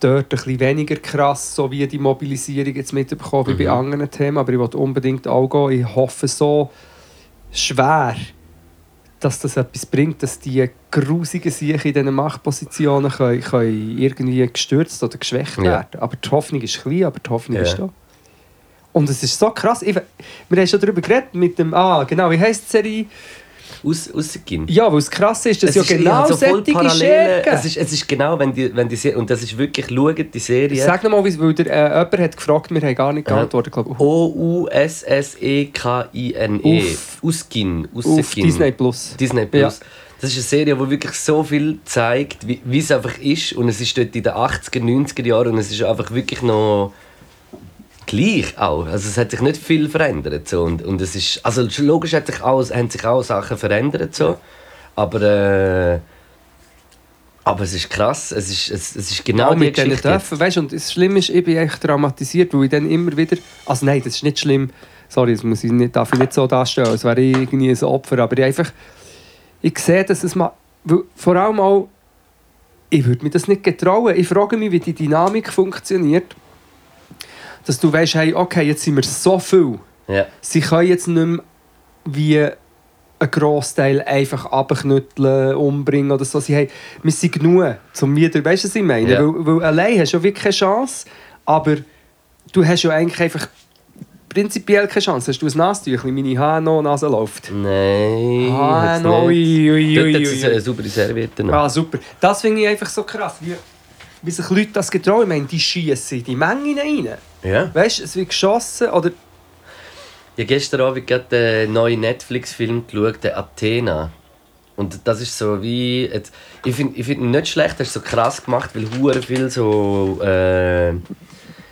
dort ein bisschen weniger krass, so wie die Mobilisierung jetzt mitbekommen, wie bei anderen Themen. Aber ich will unbedingt auch gehen. Ich hoffe so schwer, dass das etwas bringt, dass die grusigen Sicher in diesen Machtpositionen können, können irgendwie gestürzt oder geschwächt Ja. werden. Aber die Hoffnung ist klein, aber die Hoffnung Ja. ist da. Und es ist so krass. Ich, wir haben schon darüber geredet mit dem. Ah, genau, wie heisst die Serie? Aus, rausgehen. Ja, weil es krass ist, dass Es ja ist- genau so solche Parallelen. Es ist, es ist genau, wenn die, wenn die Serie, und das ist wirklich, schaut die Serie. Sag nochmal, weil der, äh, jemand hat gefragt, wir haben gar nicht Ja. geantwortet. Glaub, auf, O-U-S-S-E-K-I-N-E. Auf Ausgin. Disney Plus. Disney Plus. Das ist eine Serie, die wirklich so viel zeigt, wie, wie es einfach ist. Und es ist dort in den 80er, 90er Jahren und es ist einfach wirklich noch gleich auch. Also es hat sich nicht viel verändert. So. Und, und es ist, also logisch hat sich auch, haben sich auch Sachen verändert. So. Aber, äh, aber es ist krass. Es ist, es, es ist genau Auch mit diesen. Dörfern. Weißt, und das Schlimme ist, ich bin echt traumatisiert, weil ich dann immer wieder... Also nein, das ist nicht schlimm. Sorry, das muss ich nicht, darf ich nicht so darstellen, als wäre ich irgendwie ein Opfer. Aber ich einfach... Ich sehe, dass es mal... Vor allem auch... Ich würde mir das nicht getrauen. Ich frage mich, wie die Dynamik funktioniert. Dass du weißt, hey, okay, jetzt sind wir so viel. Ja. Sie können jetzt nicht mehr wie ein Grossteil einfach abknütteln, umbringen oder so. Sie haben, wir sind genug, um wieder, weißt du, was ich meine? Ja. Weil, weil allein hast du wirklich keine Chance, aber du hast ja eigentlich einfach prinzipiell keine Chance. Hast du ein Nasentüchchen? Meine Haare noch, Nase läuft. Nein. Ah, no, ui, ui, Dort ui, hat es ui. eine saubere Serviette noch. Ah, super. Das finde ich einfach so krass, wie, wie sich Leute das getrauen. Ich meine, die schießen in die Mengen rein. Ja. Weißt du, es wird geschossen oder... Ich habe gestern Abend gerade den neuen Netflix-Film geschaut, den Athena. Und das ist so wie. Jetzt, ich finde ich find ihn nicht schlecht, das ist so krass gemacht, weil hure viel so. Äh,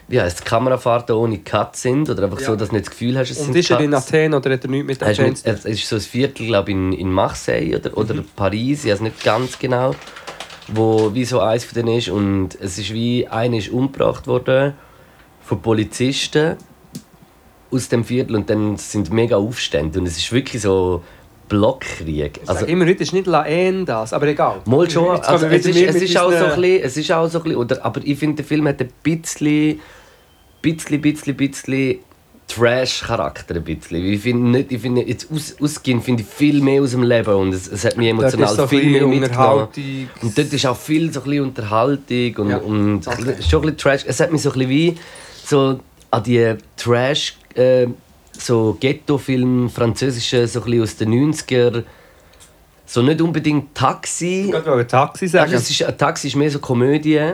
wie heisst es, Kamerafahrten ohne Cut sind. Oder einfach Ja. so, dass du nicht das Gefühl hast, es Und sind ist er in. Athen oder hat er nichts mit Er Athen er ist so ein Viertel, glaube in, in Marseille oder, oder Mhm. Paris, ich weiß nicht ganz genau, wo wie so eins von denen ist. Und es ist wie, einer ist umgebracht worden von Polizisten aus dem Viertel und dann sind mega Aufstände. Und es ist wirklich so Blockkrieg. Also, immer es ist nicht Laen das, aber egal. Mal schon, also es, ist, es, ist auch so ein bisschen, es ist auch so ein bisschen, oder, aber ich finde, der Film hat ein bisschen, bisschen, bisschen, bisschen Trash-Charakter ein bisschen. Ich finde nicht, ich finde jetzt aus, ausgehend finde ich viel mehr aus dem Leben und es, es hat mich emotional so viel mehr mitgenommen. Und dort ist auch viel so ein bisschen Unterhaltung und, Ja, und okay. schon ein bisschen Trash. Es hat mich so ein bisschen wie so an die Trash, äh, so Ghetto-Film, französische, so ein bisschen aus den 90er, so nicht unbedingt Taxi. Ich wollte Taxi Also sagen. es ist, ein Taxi ist mehr so Komödie.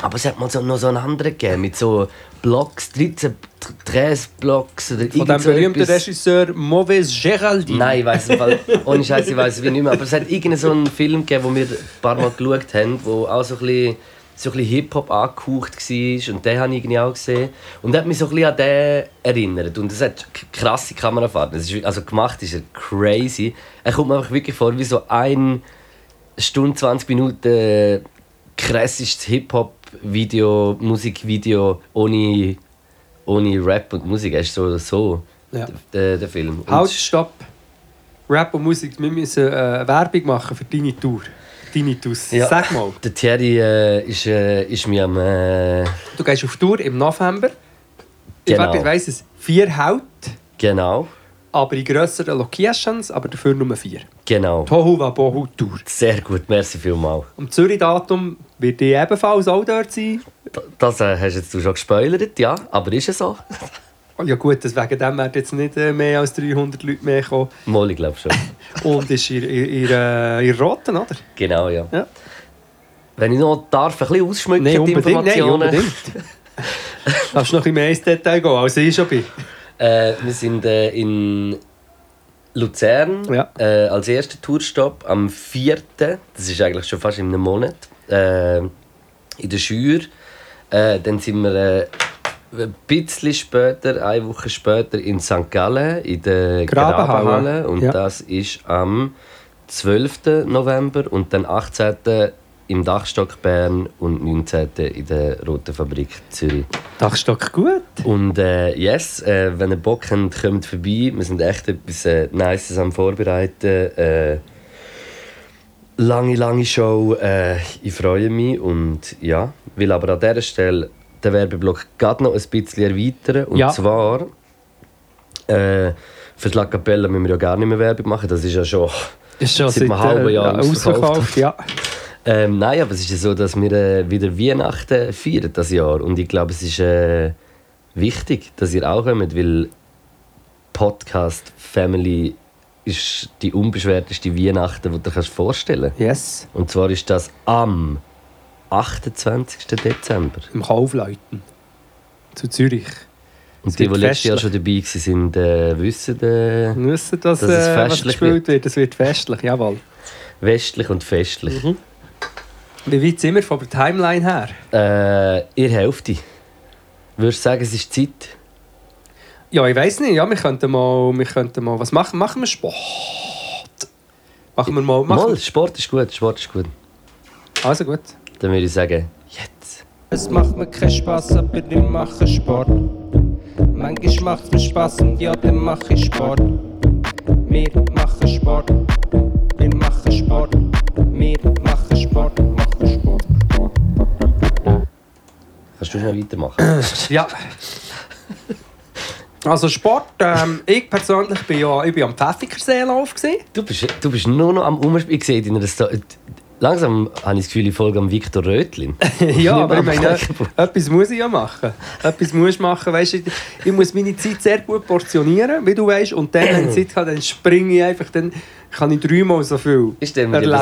Aber es hat mal so, noch so einen anderen gegeben, mit so Blocks, 13, 13 Blocks oder Von dem berühmten etwas. Regisseur Mauvais Geraldine. Nein, ich weiß Fall, ohne Scheiß, ich weiß es wie nicht mehr. Aber es hat irgendeinen so einen Film gegeben, den wir ein paar Mal geschaut haben, wo auch so ein bisschen, so ein bisschen Hip-Hop angehaucht war. Und den habe ich irgendwie auch gesehen. Und der hat mich so ein bisschen an den erinnert. Und es hat krasse Kamerafahrten. Ist, also gemacht ist er crazy. Er kommt mir einfach wirklich vor wie so ein Stunde, 20 Minuten krassestes Hip-Hop-Video, Musikvideo ohne, ohne Rap und Musik. Es ist so oder so, Ja. der, der Film. Halt, stopp. Rap und Musik, wir müssen äh, Werbung machen für deine Tour. Tinnitus. Ja. Sag mal, Der Thierry äh, ist, äh, ist mir am... Äh, du gehst auf Tour im November. Ich, Genau. weiß- ich weiss es, vier Haut, genau, aber in grösseren Locations, aber dafür nur vier. genau. Tohu Wabohu Tour. Sehr gut, merci vielmals. Am Zürich-Datum wird ich ebenfalls auch dort sein. Das äh, hast jetzt du schon gespoilert, ja, aber ist es so? Oh, Ja gut, deswegen dem werden jetzt nicht äh, mehr als 300 Leute mehr kommen. Mal, ich glaube schon. Und ist in, in, in, in Roten, oder? Genau, ja. Ja. Wenn ich noch darf, ein bisschen ausschmücken, Nein, die unbedingt. Nein, Informationen. unbedingt. Darfst du noch ein bisschen mehr ins Detail gehen, als ich schon bin? Äh, wir sind äh, in Luzern Ja. äh, als erster Tourstopp am 4. Das ist eigentlich schon fast in einem Monat. Äh, in der Schür. Äh, dann sind wir äh, ein bisschen später, eine Woche später, in St. Gallen, in der Grabenhalle. Grabenhalle. Und Ja. das ist am 12. November und dann 18. im Dachstock Bern und 19. in der Roten Fabrik Zürich. Dachstock gut. Und äh, yes, äh, wenn ihr Bock habt, kommt vorbei. Wir sind echt etwas äh, Nices am Vorbereiten. Äh, lange, lange Show. Äh, ich freue mich und ja, will aber an dieser Stelle den Werbeblock gerade noch ein bisschen erweitern. Und Ja. zwar äh, für die La Capella müssen wir ja gar nicht mehr Werbung machen. Das ist ja schon... Ist schon Seit einem halben Jahr ja, ausverkauft. ausverkauft. Ja. Ähm, nein, aber es ist ja so, dass wir äh, wieder Weihnachten feiern das Jahr. Und ich glaube, es ist äh, wichtig, dass ihr auch kommt, weil Podcast Family ist die unbeschwerteste Weihnachten, die du dir vorstellen kannst. Yes. Und zwar ist das am 28. Dezember. Im Kaufleuten. Zu Zürich. Und die, die wird letztes Jahr schon dabei waren, äh, wissen, äh, wissen, dass, Dass es äh, festlich gespielt wird. Es wird festlich, jawohl. westlich und festlich. Mhm. Wie weit sind wir von der Timeline her? Äh, ihr Hälfte. Würdest du sagen, es ist Zeit? Ja, ich weiß nicht. Ja, wir könnten mal, wir könnten mal... Was machen, machen wir Sport? Machen wir mal... Machen Mal, Sport ist gut, Sport ist gut. Also gut. Dann würde ich sagen, jetzt. Es macht mir keinen Spaß, aber ich mache Sport. Manchmal macht es mir Spaß und ja, dann mache ich Sport. Wir machen Sport. Kannst du schnell weitermachen? Ja. Also Sport, ähm, ich persönlich bin ja ich bin am Pfäffikerseelauf du, bist, du bist nur noch am Umspielen. Langsam habe ich das Gefühl, ich folge am Viktor Rötlin. ja, aber ich meine, etwas muss ich ja machen. Etwas muss ich machen, weißt, ich, ich muss meine Zeit sehr gut portionieren, wie du weißt, und dann, wenn ich Zeit habe, dann springe ich einfach, dann kann ich dreimal so viel Ich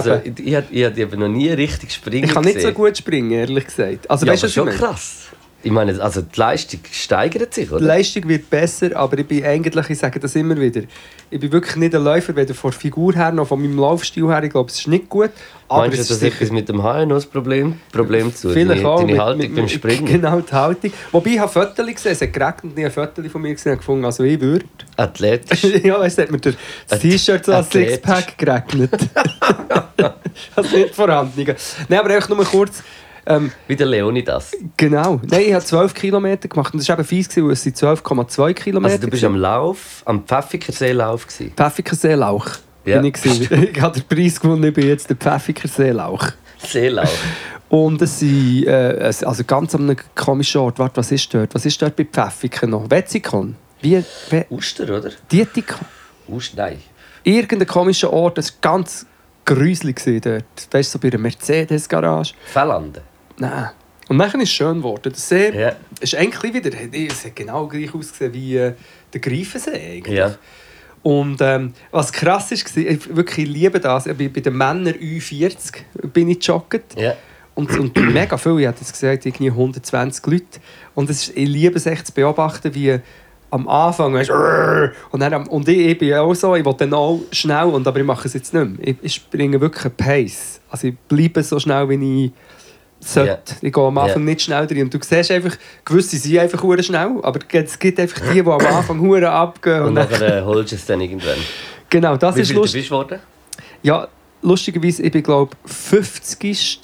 so, erleben. ich, ich, ich habe noch nie richtig springen Ich kann nicht so gesehen. gut springen, ehrlich gesagt. Also Ja, weißt aber schon krass. Ich meine, also die Leistung steigert sich, Die oder? Leistung wird besser, aber ich bin eigentlich, ich sage das immer wieder, ich bin wirklich nicht ein Läufer, weder von der Figur her noch von meinem Laufstil her. Ich glaube, es ist nicht gut. Aber Meinst du, es das ist etwas mit dem das Problem, zu tun? Vielleicht Deine, auch. deine mit- Haltung mit- beim Springen? Genau, die Haltung. Wobei ich habe Fotos gesehen, es hat geregnet ich habe Fotos von mir gesehen und gefunden, also ich würde. Athletisch. ja, weißt du, hat mir das T-Shirt so als. Sixpack geregnet. das nicht vorhanden. Nein, aber einfach nur kurz. Ähm, Wie der Leonidas. genau. Nein, ich habe 12 Kilometer gemacht und das war eben fies, weil es sind 12,2 Kilometer. Also du bist am Lauf, am Pfäffikerseelauf gewesen. Pfäffikerseelauch. Ja. Bin ich, ich habe den Preis gewonnen, ich bin jetzt der Pfäffikerseelauch. Seelauf. Und es sind äh, also ganz an einem komischen Ort. Warte, was ist dort? Was ist dort bei Pfäffiken noch? Wetzikon? Wie? We Uster, oder? Dietikon? Uster, nein. Irgendein komischer Ort, das war ganz gruselig dort. Weißt du, so bei einer Mercedes-Garage. Fellande. Nein. Und dann ist es schön geworden. Der See Ja. ist eigentlich wieder, es hat genau gleich ausgesehen wie äh, der Greifensee. Eigentlich. Ja. Und ähm, was krass ist, ich wirklich liebe das, ich bin bei den Männern Ü40 bin ich jogget. Ja. Und, und mega viel, ich habe jetzt gesagt, irgendwie 120 Leute. Und es ist, ich liebe es echt zu beobachten, wie am Anfang weißt, du, und, dann, und ich, ich bin auch so, ich will dann auch schnell, und, aber ich mache es jetzt nicht mehr. Ich, ich springe wirklich einen Pace. Also ich bleibe so schnell, wie ich sollte. Ich gehe am Anfang Ja. nicht schnell drin. Und du siehst einfach, gewisse sind einfach hure schnell, aber es gibt einfach die, die am Anfang hure abgehen. Und Und dann, nachher äh, holst du es dann irgendwann. genau, das Wie ist viel lustig. bist du geworden? Ja, lustigerweise, ich bin glaube 50.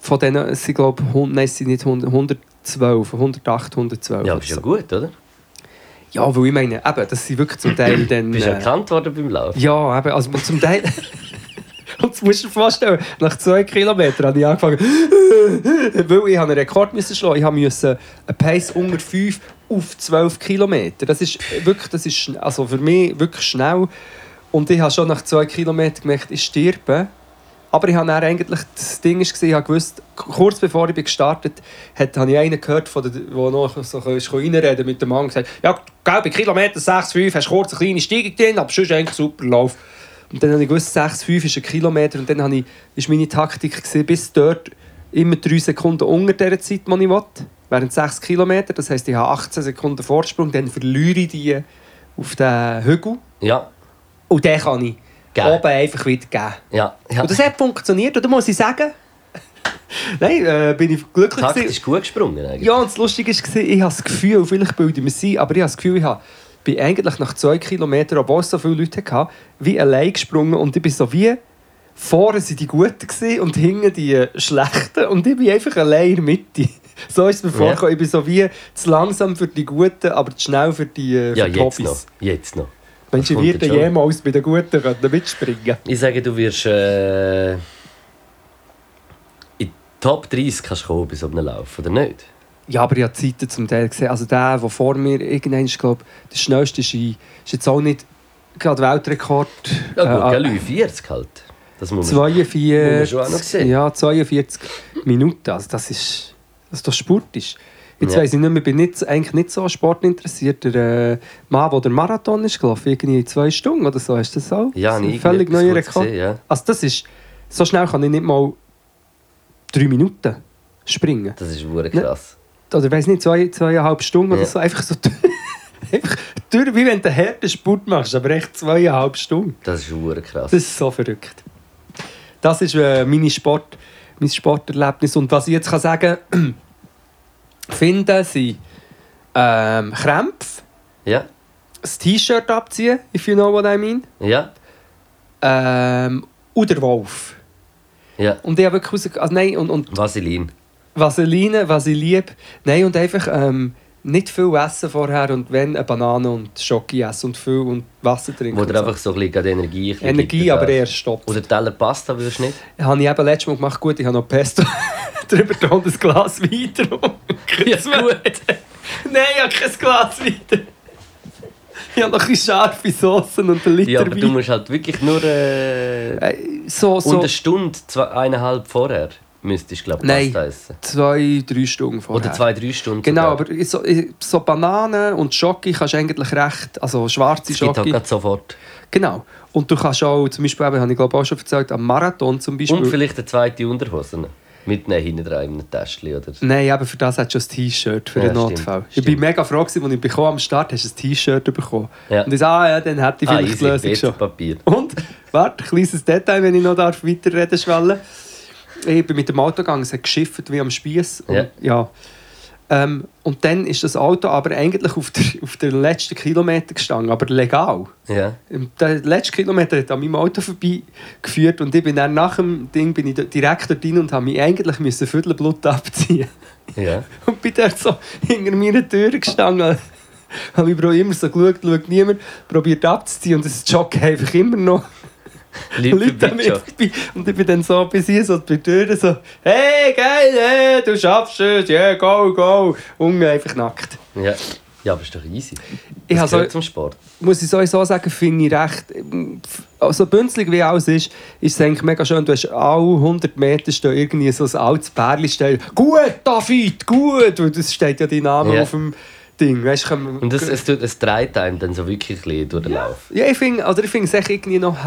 von denen, sind glaube ich, nein, es sind nicht 100, 112, 108, 112. Ja, aber ist ja so. gut, oder? ja, weil ich meine, eben, das sind wirklich zum Teil dann... Bist du äh, erkannt worden beim Laufen? Ja, eben, also zum Teil... Und das musst du dir vorstellen, nach zwei Kilometern habe ich angefangen, weil ich einen Rekord müssen schlagen. Ich musste einen Pace unter 5 auf 12 Kilometer. Das ist wirklich, das ist also für mich wirklich schnell. Und ich habe schon nach zwei Kilometern gemerkt, ich sterbe. Aber ich habe dann eigentlich, das Ding ist, ich habe gewusst, kurz bevor ich gestartet bin, habe ich einen gehört, der noch so reinreden mit dem Mann gesagt ja, bei Kilometer 6,5 hast du kurz eine kleine Steigung drin, aber sonst eigentlich super Lauf. Und dann habe ich gewusst, 6,5 ist ein Kilometer und dann habe ich, ist meine Taktik gewesen, bis dort immer 3 Sekunden unter der Zeit, die ich will. Während 6 Kilometer, das heisst, ich habe 18 Sekunden Vorsprung, dann verliere ich die auf den Hügel Ja, und dann kann ich Geben. oben einfach wieder geben. ja. ja. Und das hat funktioniert, oder muss ich sagen? Nein, äh, bin ich glücklich. Taktisch gut gesprungen eigentlich. Ja, und das Lustige war, ich habe das Gefühl, vielleicht bilde ich mir sie, aber ich habe das Gefühl, ich habe, bin eigentlich nach zwei Kilometern, obwohl es so viele Leute hatte, wie allein gesprungen und ich bin so wie vorne sind die Guten gewesen und hinten die Schlechten und ich bin einfach allein in der Mitte. So ist es mir Ja. vorgekommen. Ich bin so wie zu langsam für die Guten, aber zu schnell für die, äh, für Ja, die jetzt Hobbys. noch. Jetzt noch. Werde jetzt schon. jemals bei den Guten können mitspringen Ich sage, du wirst äh, in die Top 30 kannst du kommen bei so einem Lauf, oder nicht? Ja, aber ich habe die Zeiten zum Teil gesehen. Also der, der vor mir irgendwann ist, glaube der schnellste ist, ist jetzt auch nicht gerade Weltrekord. Ja gut, Äh, gell, 40 halt. Das muss man, muss man 42, schon auch noch sehen. ja, 42 Minuten. Also das ist, das ist doch sportisch. Jetzt Ja. weiss ich nicht mehr, ich bin nicht, eigentlich nicht so sportinteressiert. Der äh, Mann, der der Marathon ist gelaufen, irgendwie zwei Stunden oder so, hast du das auch? Ja, Das ist ein nie völlig neuer Rekord. Rekord. Gesehen, ja. Also das ist, so schnell kann ich nicht mal drei Minuten springen. Das ist wirklich krass. Oder weiß nicht, zwei, zweieinhalb Stunden Ja. oder so, einfach so einfach durch, wie wenn du einen harten Sport machst, aber echt zweieinhalb Stunden. Das ist wirklich krass. Das ist so verrückt. Das ist äh, meine Sport, mein Sporterlebnis. Und was ich jetzt kann sagen kann, finden sie ähm, Krämpfe, Ja, das T-Shirt abziehen, if you know what I mean, ja, ähm, und der Wolf. ja. Und ich habe wirklich also nein, und, und Vaseline. Vaseline, was ich liebe. Nein, und einfach ähm, nicht viel essen vorher und wenn eine Banane und Schoki essen und viel und Wasser trinken. Und so. einfach so ein bisschen Energie ein Energie, aber oder? eher Stopp. Oder Teller Pasta würdest du nicht? Habe ich eben letztes Mal gemacht, gut, ich habe noch Pesto drüber da und ein Glas Wein drauf. Ja, gut. Nein, ich habe kein Glas Wein. Ich habe noch ein scharfe Soßen und einen Liter Ja, aber du Wein. musst halt wirklich nur äh, Äh, so, und so eine Stunde, eineinhalb vorher müsstest du, glaube ich, Nein. Pasta essen. zwei, drei Stunden vorher. Oder zwei, drei Stunden Genau, sogar. aber so, so Bananen und Schoki kannst du eigentlich recht, also schwarze gibt halt Schoki. gerade sofort. Genau. Und du kannst auch, zum Beispiel, eben, habe ich glaube auch schon erzählt, am Marathon zum Beispiel. Und vielleicht eine zweite Unterhose. Mitnehmen hinten dran in einem Täschchen, oder? Nein, aber für das hat schon ein T-Shirt für Ja, den stimmt, Notfall. Ich stimmt. bin mega froh, als ich bekommen am Start hast du ein T-Shirt bekommen. Ja. Und ich sage, ah ja, dann hätte ich Ah, vielleicht easy, die Lösung schon. Papier. Und, warte, ein kleines Detail, wenn ich noch darf, weiterreden schwellen. Ich bin mit dem Auto gegangen, es hat geschifft wie am Spieß. Und, Ja. Ähm, und dann ist das Auto aber eigentlich auf der, auf der letzten Kilometer gestanden, aber legal. Ja. Der letzte Kilometer hat an meinem Auto vorbeigeführt und ich bin dann nach dem Ding bin ich direkt dort rein und habe mich eigentlich müssen Viertelblut abziehen Ja. und bin dort so hinter meiner Tür gestanden. habe ich immer so geschaut, schaut niemand, probiert abzuziehen und das Joggen einfach immer noch Leute vorbei. Und ich bin dann so bis hier so bei der Tür so «Hey, geil, hey, du schaffst es, ja, yeah, go, go!» Unge einfach nackt. Ja. ja, aber ist doch easy. Ich Das habe so, gehört zum Sport. muss ich sowieso sagen, finde ich recht. So bünzlig wie alles ist, ist es eigentlich mega schön. Du hast alle 100 Meter steht irgendwie so ein altes Pärchen stehen. Gut, David, gut! Und das steht ja dein Name Ja. auf dem Ding. Weißt, kann- Und es, es, tut- es dreht einem dann so wirklich durch den Lauf. ja, ich finde also ich finde es echt irgendwie noch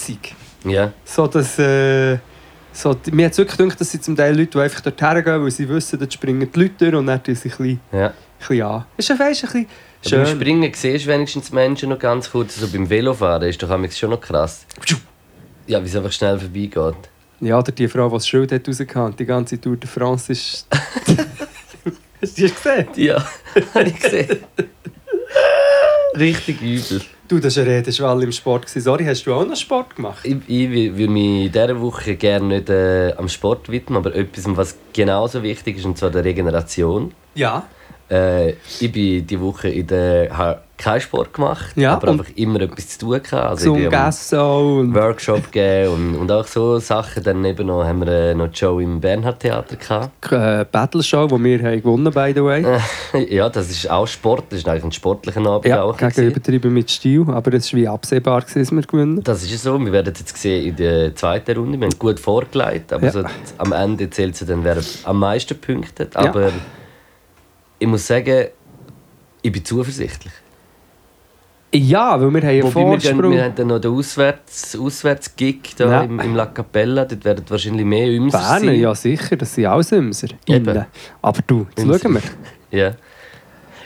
herzig. Ja. So, dass, äh, so, mir hat es wirklich gedacht, dass sie zum Teil Leute, die einfach dort hergehen, weil sie wissen, dort springen die Leute durch und dann tun sie sich ein bisschen, ja. ein bisschen an. Ist ja weißt, ein bisschen Aber beim schön. Springen siehst du wenigstens Menschen noch ganz kurz. Also beim Velofahren ist doch schon noch krass. Ja, wie es einfach schnell vorbeigeht. Ja, oder die Frau, die das Schild hat rausgehauen, die ganze Tour de France ist... Hast du die gesehen? Ja, habe ich gesehen. Richtig übel. Du, das war eine Redeschwall im Sport. Sorry, hast du auch noch Sport gemacht? Ich, ich wü- würde mich in dieser Woche gerne nicht äh, am Sport widmen, aber etwas, was genauso wichtig ist, und zwar der Regeneration. Ja. Äh, ich bin die Woche in der, habe keinen Sport gemacht, Ja, aber einfach immer etwas zu tun gehabt. Also Zum Gessen und... Workshop gegeben und, und auch so Sachen. Dann eben noch, haben wir äh, noch die Show im Bernhard Theater gehabt. äh, Battle Show, die wir haben gewonnen by the way. ja, das ist auch Sport, das ist eigentlich ein sportlicher Abend Ja, auch. gegen übertrieben mit Stil, aber es war wie absehbar, gewesen, dass wir gewinnen. Das ist so. Wir werden jetzt sehen in der zweiten Runde. Wir haben gut vorgelegt, aber Ja. so, am Ende zählt es dann, wer am meisten punktet. Ja. Ich muss sagen, ich bin zuversichtlich. Ja, weil wir haben einen Wobei wir, Vorsprung. wir haben dann noch den Auswärts, Auswärtsgig da Ja. im, im La Capella. Dort werden wahrscheinlich mehr Ümser Berner, sein. ja sicher, das sind alles Imser. Eben. Aber du, jetzt Imser. schauen wir. Ja.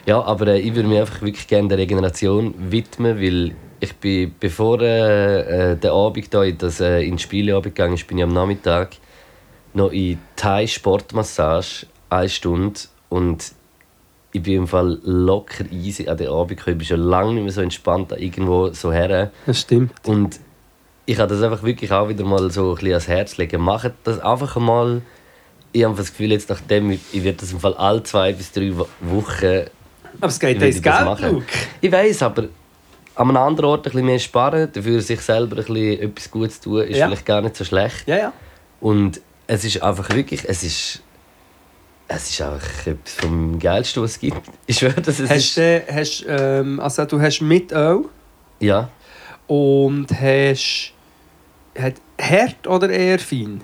Ja, aber äh, ich würde mich einfach wirklich gerne der Regeneration widmen, weil ich bin, bevor äh, äh, der Abend da in das äh, ins Spieleabend gegangen ist, bin ich am Nachmittag noch in Thai Sportmassage eine Stunde und ich bin im Fall locker easy an den Abend gekommen. Ich bin schon lange nicht mehr so entspannt da irgendwo so her. Das stimmt. Und ich habe das einfach wirklich auch wieder mal so ein bisschen ans Herz legen. Macht das einfach einmal. Ich habe das Gefühl, jetzt nachdem, ich, ich werde das im Fall alle zwei bis drei Wo- Wochen Aber es geht ins Geld, machen. Ich weiß, aber an einem anderen Ort ein bisschen mehr sparen, dafür sich selber ein bisschen etwas Gutes tun, ist Ja. vielleicht gar nicht so schlecht. Ja, ja. Und es ist einfach wirklich, es ist, es ist einfach etwas vom Geilsten, was es gibt. Ich schwöre, dass es Hast, ist... du, hast, ähm, also du hast mit Öl Ja, und hast hat hart oder eher fein?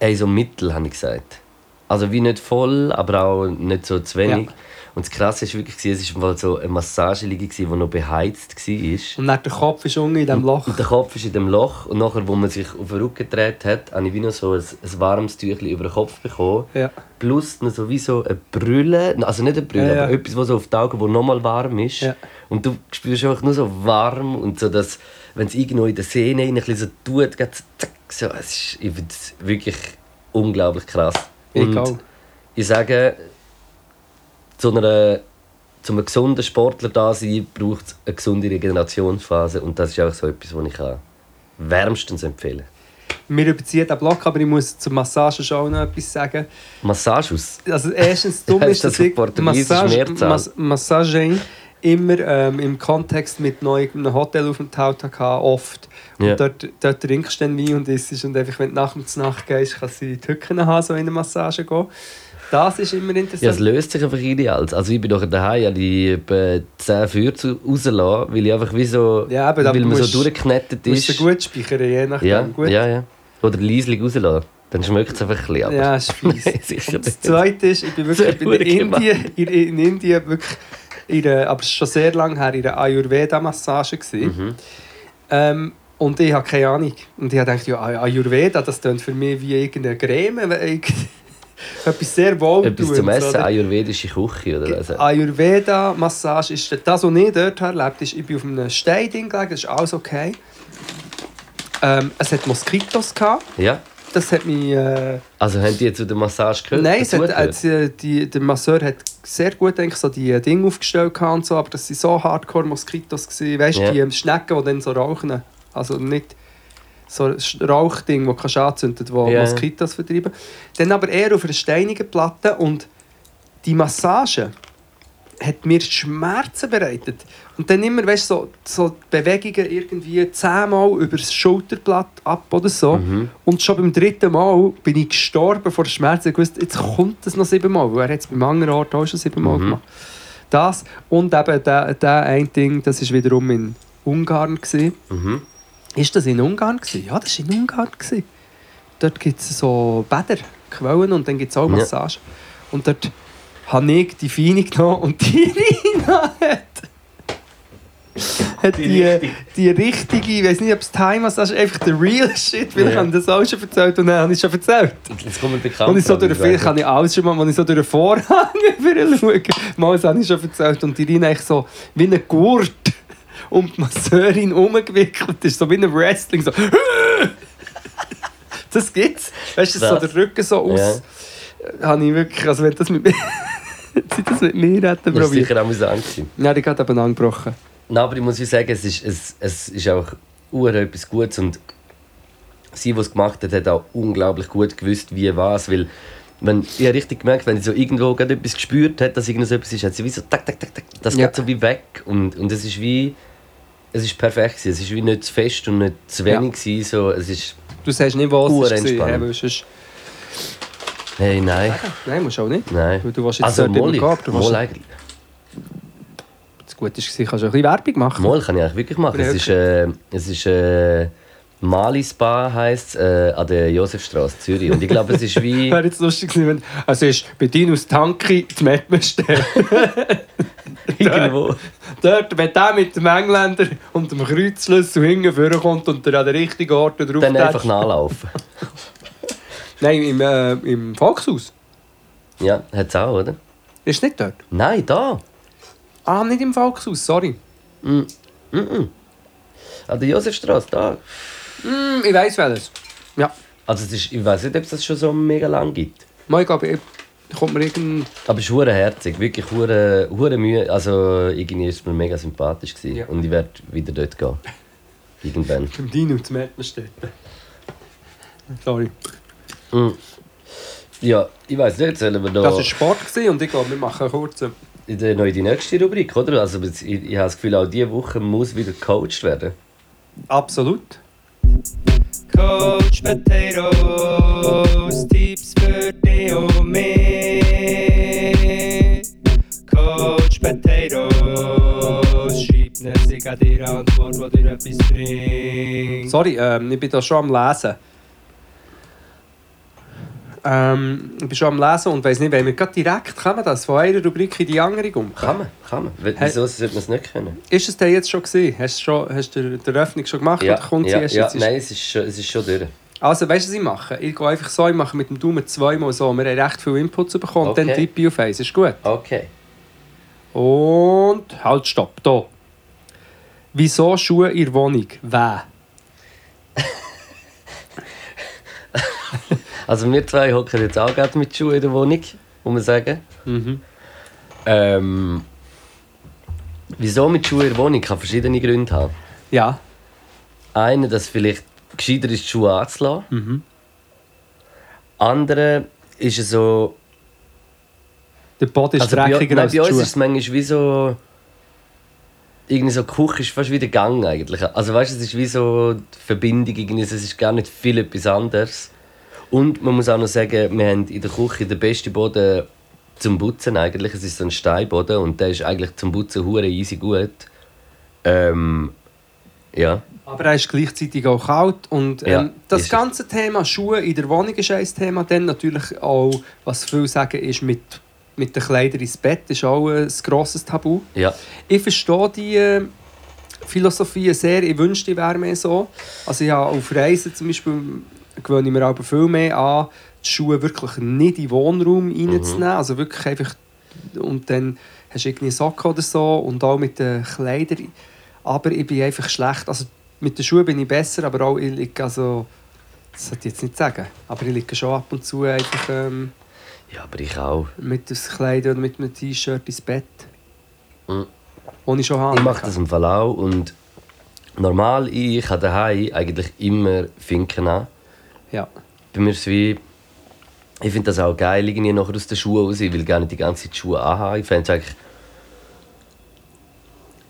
ey, so mittel, habe ich gesagt. Also wie nicht voll, aber auch nicht so zu wenig. Ja. Und das Krasse war wirklich, es war so eine Massageliege, die noch beheizt war. Und dann der Kopf ist unten in diesem Loch. Und der Kopf ist in dem Loch und nachher, wo man sich auf den Rücken gedreht hat, habe ich wie noch so ein, ein warmes Tüchlein über den Kopf bekommen. Ja. Plus noch so wie so eine Brille, also nicht eine Brille, Ja, aber etwas, was so auf die Augen, wo nochmal warm ist. Ja. Und du spürst einfach nur so warm und so, dass, wenn es irgendwo in der Sehne ein bisschen so tut, geht es zack, so, es ist, wirklich unglaublich krass. Und Egal. ich sage, zu einer zum einem gesunden Sportler da sein, braucht es eine gesunde Regenerationsphase und das ist auch so etwas, was ich kann wärmstens empfehlen Wir überziehen den Block, aber ich muss zur Massage schon auch noch etwas sagen. Massage aus. Also erstens dumm ist, das ich Massage? Mas Massaging immer ähm, im Kontext mit neu einem Hotelaufenthalt hatte, oft. Und Ja. dort, dort trinkst du dann Wein und isst und einfach, wenn du nach der Nacht gehst, kannst du in die Hücken haben, so in eine Massage gehen. Das ist immer Ja, interessant. es löst sich einfach ideal. Also ich bin doch daheim, habe ich etwa 10 Feuer rausgelassen, weil ich einfach wie so, Ja, aber weil man musst- so durchgeknetet Du musst ist. du gut speichern, je nachdem. ja, gut. ja, ja. Oder leislich rauslassen. Dann schmeckt es einfach ein bisschen. Aber Ja, ist fies. Nein, das. Zweite ist, ich bin wirklich ich bin Sehr in, Indien, in, in Indien wirklich, in einer, aber schon sehr lange her, in einer Ayurveda-Massage. Mhm. Ähm, und ich habe keine Ahnung. Und ich habe gedacht, ja, Ay- Ayurveda, das klingt für mich wie irgendeine Creme. Etwas sehr wohltuendes. Etwas zum Essen, oder? ayurvedische Küche oder was? Ayurveda-Massage ist das, was ich dort erlebt ist, ich bin auf einem Steinding gelegen, das ist alles okay. Ähm, es hat Moskitos gehabt. Ja. Das hat mich... Äh, Also haben die zu der Massage gehört? Nein, es hat, äh, die, der Masseur hat sehr gut eigentlich, so die Dinge aufgestellt und so, aber das waren so hardcore Moskitos. gewesen. Weißt du, Ja. die Schnecken, die dann so rauchen. Also nicht so ein Rauchding, das kannst anzünden, das Ja. Moskitos vertreiben. Dann aber eher auf einer steinigen Platte und die Massage hat mir Schmerzen bereitet. Und dann immer, weißt so, so Bewegungen irgendwie zehnmal über das Schulterblatt ab oder so. Mhm. Und schon beim dritten Mal bin ich gestorben vor Schmerzen. Ich wusste, jetzt kommt es noch siebenmal, weil er hat es beim anderen Ort auch schon siebenmal Mhm. gemacht. Das und eben der, der ein Ding, das war wiederum in Ungarn. Gewesen. Mhm. Ist das in Ungarn? Gewesen? Ja, das war in Ungarn. Gewesen. Dort gibt es so Bäder, Quellen und dann gibt es auch Ja. Massage. Und dort habe ich die Feine genommen und die Rina hat, hat die, die, richtige, ich weiß nicht, ob es Time ist, das ist einfach der real Shit, weil ich Ja. habe das auch schon erzählt und dann habe ich schon erzählt. Jetzt wir bekannt. Und ich so durch den kann ich alles schon mal, wenn ich so durch den Vorhang schaue, mal das habe ich schon erzählt und die Rina eigentlich so wie ein Gurt um die Masseurin umgewickelt ist, so wie ein Wrestling, so das gibt's. Weißt du, so der Rücken so aus... Habe ich wirklich, also wenn das mit mir... sie das mit mir hätten Das war probiert. sicher amüsant. Ja, die hat eben angebrochen. Nein, aber ich muss ja sagen, es ist, es, es ist auch etwas Gutes und sie, die es gemacht hat, hat auch unglaublich gut gewusst, wie was, weil wenn, ich habe richtig gemerkt, wenn sie so irgendwo gerade etwas gespürt hat, dass irgendwas ist, hat sie wie so tak, tak, tak, tak, das Ja. geht so wie weg und, und es ist wie, es ist perfekt gewesen. es ist wie nicht zu fest und nicht zu wenig gewesen, so, es ist, Du sagst nicht, was es war. Hey, weil sonst- hey, nein, Nein, musst du auch nicht. nein. Du willst jetzt also dort gehen, aber du Moll eigentlich. Das Gute war, kannst du ein bisschen Werbung machen. Moll kann ich eigentlich wirklich machen. Es ist, äh, es ist äh, Mali Spa heisst äh, an der Josefstraße Zürich und ich glaube, es ist wie Wäre jetzt lustig gewesen, wenn... Also es ist bei Dinus Tanki die Mettmerstelle. irgendwo. Dort, wenn der mit dem Engländer und dem Kreuzschlüssel hinten vorkommt und er an den richtigen Ort drauf Dann tätscht. einfach nachlaufen. Nein, im, äh, im Volkshaus. Ja, hat es auch, oder? Ist nicht dort? Nein, da. Ah, nicht im Volkshaus, sorry. An der Josefstraße, da. Hm, ich weiss welches. Ja. Also ist, ich weiß nicht, ob es das schon so mega lang gibt. Mal, ich glaube, ich- kommt mir irgendein... Aber es ist herzig, wirklich hure, hure Mühe. Also irgendwie ist mir mega sympathisch gewesen. Ja. und ich werde wieder dort gehen. Irgendwann. Beim Dino zu Mettmerstelle. Sorry. Ja, ich weiß nicht, sollen wir da Das war Sport gewesen und ich glaube, wir machen einen kurzen... in der, noch in die nächste Rubrik, oder? Also ich, ich habe das Gefühl, auch diese Woche muss wieder gecoacht werden. Absolut. Coach Potatoes, Tipps für dich und mich. Coach Potatoes, schreibt ne sich an dir Antwort, die dir etwas bringt. Sorry, ähm, ich bin da schon am Lesen. Ähm, ich bin schon am Lesen und weiss nicht, wenn wir gerade direkt kommen, das von einer Rubrik in die andere um. Kann man, kann man. Wieso sollte man es nicht können? Ist es denn jetzt schon gesehen? Hast du schon, hast du die Eröffnung schon gemacht Ja, oder kommt sie ja, erst ja. jetzt? nein, es ist, schon, es ist schon durch. Also, weißt du, was ich mache? Ich gehe einfach so, ich mache mit dem Daumen zweimal so. Wir haben recht viel Inputs bekommen und dann Okay. tippe ich auf eins. Ist gut? Okay. Und halt, stopp, da. Wieso Schuhe in der Wohnung? Wer? Also wir zwei hocken jetzt auch gerade mit Schuhen in der Wohnung, muss man sagen. Mhm. Ähm, wieso mit Schuhen in der Wohnung? Kann verschiedene Gründe haben. Ja. Einer, dass vielleicht gescheiter ist, die Schuhe anzulassen. Mhm. Andere ist es so... Der Boden ist Also bei, dreckiger nein, als bei die uns Schuhe. ist es manchmal wie so... Irgendwie so die Küche ist fast wie der Gang eigentlich. Also weißt du, es ist wie so die Verbindung, irgendwie, es ist gar nicht viel etwas anderes. Und man muss auch noch sagen, wir haben in der Küche den besten Boden zum Putzen eigentlich. Es ist so ein Steinboden und der ist eigentlich zum Putzen hure easy gut. Ähm, ja. Aber er ist gleichzeitig auch kalt. Und ähm, Ja, das ist es. ganze Thema Schuhe in der Wohnung ist ein Thema. Dann natürlich auch, was viele sagen, ist mit, mit den Kleidern ins Bett ist auch ein grosses Tabu. Ja. Ich verstehe die äh, Philosophie sehr. Ich wünschte, ich wäre mehr so. Also habe auf Reisen zum Beispiel gewöhne ich mir aber viel mehr an, die Schuhe wirklich nicht in den Wohnraum reinzunehmen. Also wirklich einfach... Und dann hast du irgendwie Socken oder so und auch mit den Kleidern. Aber ich bin einfach schlecht. Also mit den Schuhen bin ich besser, aber auch ich liege also... Das sollte ich jetzt nicht sagen. Aber ich liege schon ab und zu einfach ähm, ja, aber ich auch. mit dem Kleid oder mit einem T-Shirt ins Bett. Mhm. Ohne schon haben. Ich mache das im Fall auch und normal ich habe daheim eigentlich immer Finken an. Ja. Bei mir ist es wie ich finde das auch geil, irgendwie nachher aus den Schuhen raus. Ich will gar nicht die ganze Zeit die Schuhe anhaben. Ich fände es eigentlich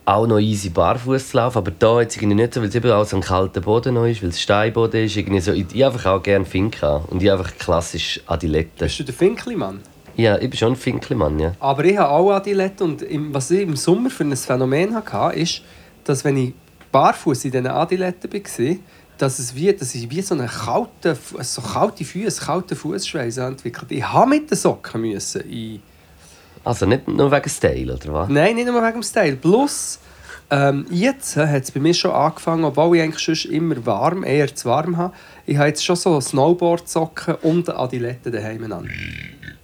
auch noch easy barfuß zu laufen, aber da jetzt irgendwie nicht so, weil es eben auch so ein kalter Boden noch ist, weil es Steinboden ist. Irgendwie so, ich, einfach auch gerne Finken an und ich einfach klassisch Adilette. Bist du der Finkli-Mann? Ja, ich bin schon ein Finkelmann, ja. Aber ich habe auch Adilette und im, was ich im Sommer für ein Phänomen hatte, ist, dass wenn ich barfuß in diesen Adiletten war, dass, es wie, dass ich wie so eine kalte, so kalte Füße, kalte Fußschweiß entwickelt. Ich habe mit den Socken müssen. Ich, Also nicht nur wegen Style, oder was? nein, nicht nur wegen dem Style. Plus, ähm, jetzt hat es bei mir schon angefangen, obwohl ich eigentlich sonst immer warm, eher zu warm habe. Ich habe jetzt schon so Snowboard-Socken und Adiletten daheim an.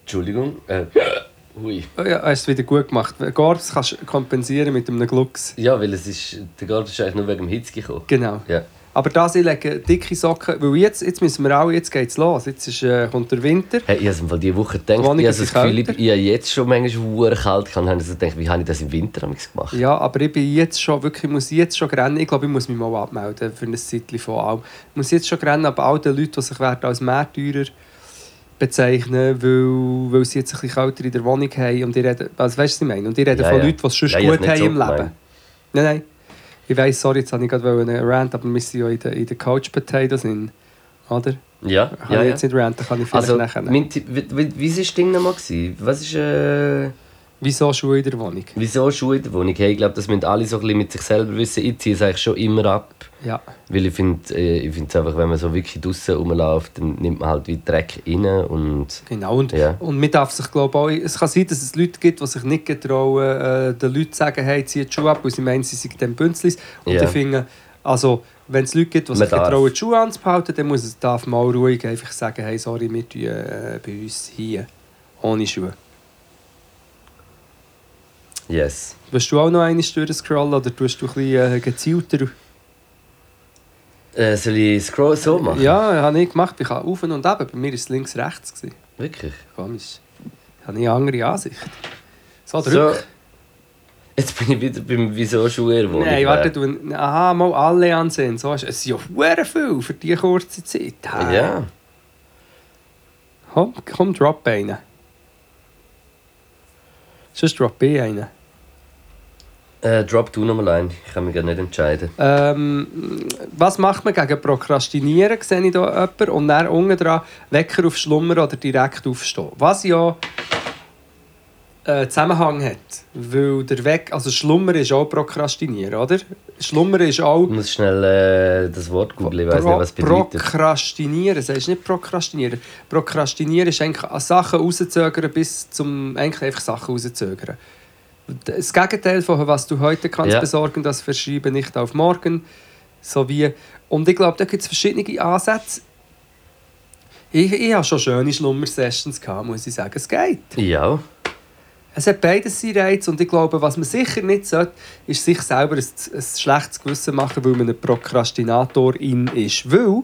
Entschuldigung. Äh, hui. Oh ja, hast du wieder gut gemacht. Garbs kannst du kompensieren mit einem Glux. Ja, weil es ist, der Garten ist eigentlich nur wegen dem Hitze gekommen. Genau. Ja. Aber da sie legen dicke Socken, weil jetzt, jetzt müssen wir auch, jetzt geht's los. Jetzt ist, äh, kommt der Winter. Hey, ich habe es diese Woche gedacht, ich Wohnungen habe das Gefühl, ich, ich habe jetzt schon manchmal hure kalt kann, habe ich gedacht, wie habe ich das im Winter gemacht? Ja, aber ich bin jetzt schon, wirklich, ich muss jetzt schon rennen. Ich glaube, ich muss mich mal abmelden für ein Zeitchen von allem. Ich muss jetzt schon rennen, aber all den Leuten, die sich werden als Mehrteurer bezeichnen, weil, weil sie jetzt ein bisschen kälter in der Wohnung haben. Und die reden, also weißt du, was ich meine? Und die reden Ja, von ja. Leuten, die es schon Ja, ich gut haben im Leben. Nein, nein. Ich weiss, sorry, jetzt habe ich gerade einen Rant, aber wir sind ja in den, in den Couch Potatoes in. Oder? Ja, Kann ja, ich ja. jetzt nicht ranten, kann ich vielleicht Also, nachher. mein wie, wie, wie war das Ding nochmal? Was ist, äh, Wieso Schuhe in der Wohnung? wieso Schuhe in der Wohnung? Hey, ich glaube, das müssen alle so ein bisschen mit sich selber wissen. Ich ziehe es eigentlich schon immer ab. Ja. Weil ich finde äh, ich finde einfach, wenn man so wirklich draußen rumläuft, dann nimmt man halt wie Dreck rein und... Genau, und, Ja. und man darf sich, glaube auch, es kann sein, dass es Leute gibt, die sich nicht getrauen, äh, den Leuten sagen, hey, zieh die Schuhe ab, weil sie meinen, sie sind dann Bünzlis. Und Ja. die finden, also, wenn es Leute gibt, die sich getrauen, die Schuhe anzubehalten, dann muss es, darf man auch ruhig einfach sagen, hey, sorry, wir tun äh, bei uns hier ohne Schuhe. Yes. Willst du auch noch eine durchscrollen oder tust du ein bisschen äh, gezielter? Äh, soll ich Scroll so machen? Ja, habe ich gemacht. Ich habe auf und ab. Bei mir war es links rechts. gewesen. Wirklich? Komisch. Ich habe eine andere Ansicht. So, drück. So. Jetzt bin ich wieder beim Wieso Schuhe Wohnung Nein, warte, du, aha, mal alle ansehen. So, ist- es ja sehr viel für diese kurze Zeit. Ha. Ja. Komm, komm, drop einen. Sonst drop ich einen. Äh, drop du nochmal ein. Ich kann mich gar nicht entscheiden. Ähm, was macht man gegen Prokrastinieren, sehe ich hier jemanden. Und dann unten dran Wecker auf Schlummer oder direkt aufstehen. Was ja äh, Zusammenhang hat. Weil der Weg, also Schlummer ist auch Prokrastinieren, oder? Schlummer ist auch... Ich muss schnell äh, das Wort googeln, ich weiß nicht, was bedeutet. Prokrastinieren, sagst du nicht Prokrastinieren. Prokrastinieren ist eigentlich Sachen rauszögern bis zum eigentlich einfach Sachen rauszögern. Das Gegenteil von was du heute kannst Ja. besorgen, das verschiebe nicht auf morgen. So wie, und ich glaube, da gibt es verschiedene Ansätze. Ich, ich hatte schon schöne Schlummer-Sessions, gehabt, muss ich sagen. Es geht. Ja. Es hat beides seinen Reiz und ich glaube, was man sicher nicht sollte, ist sich selber ein, ein schlechtes Gewissen machen, weil man ein Prokrastinator in ist. Weil,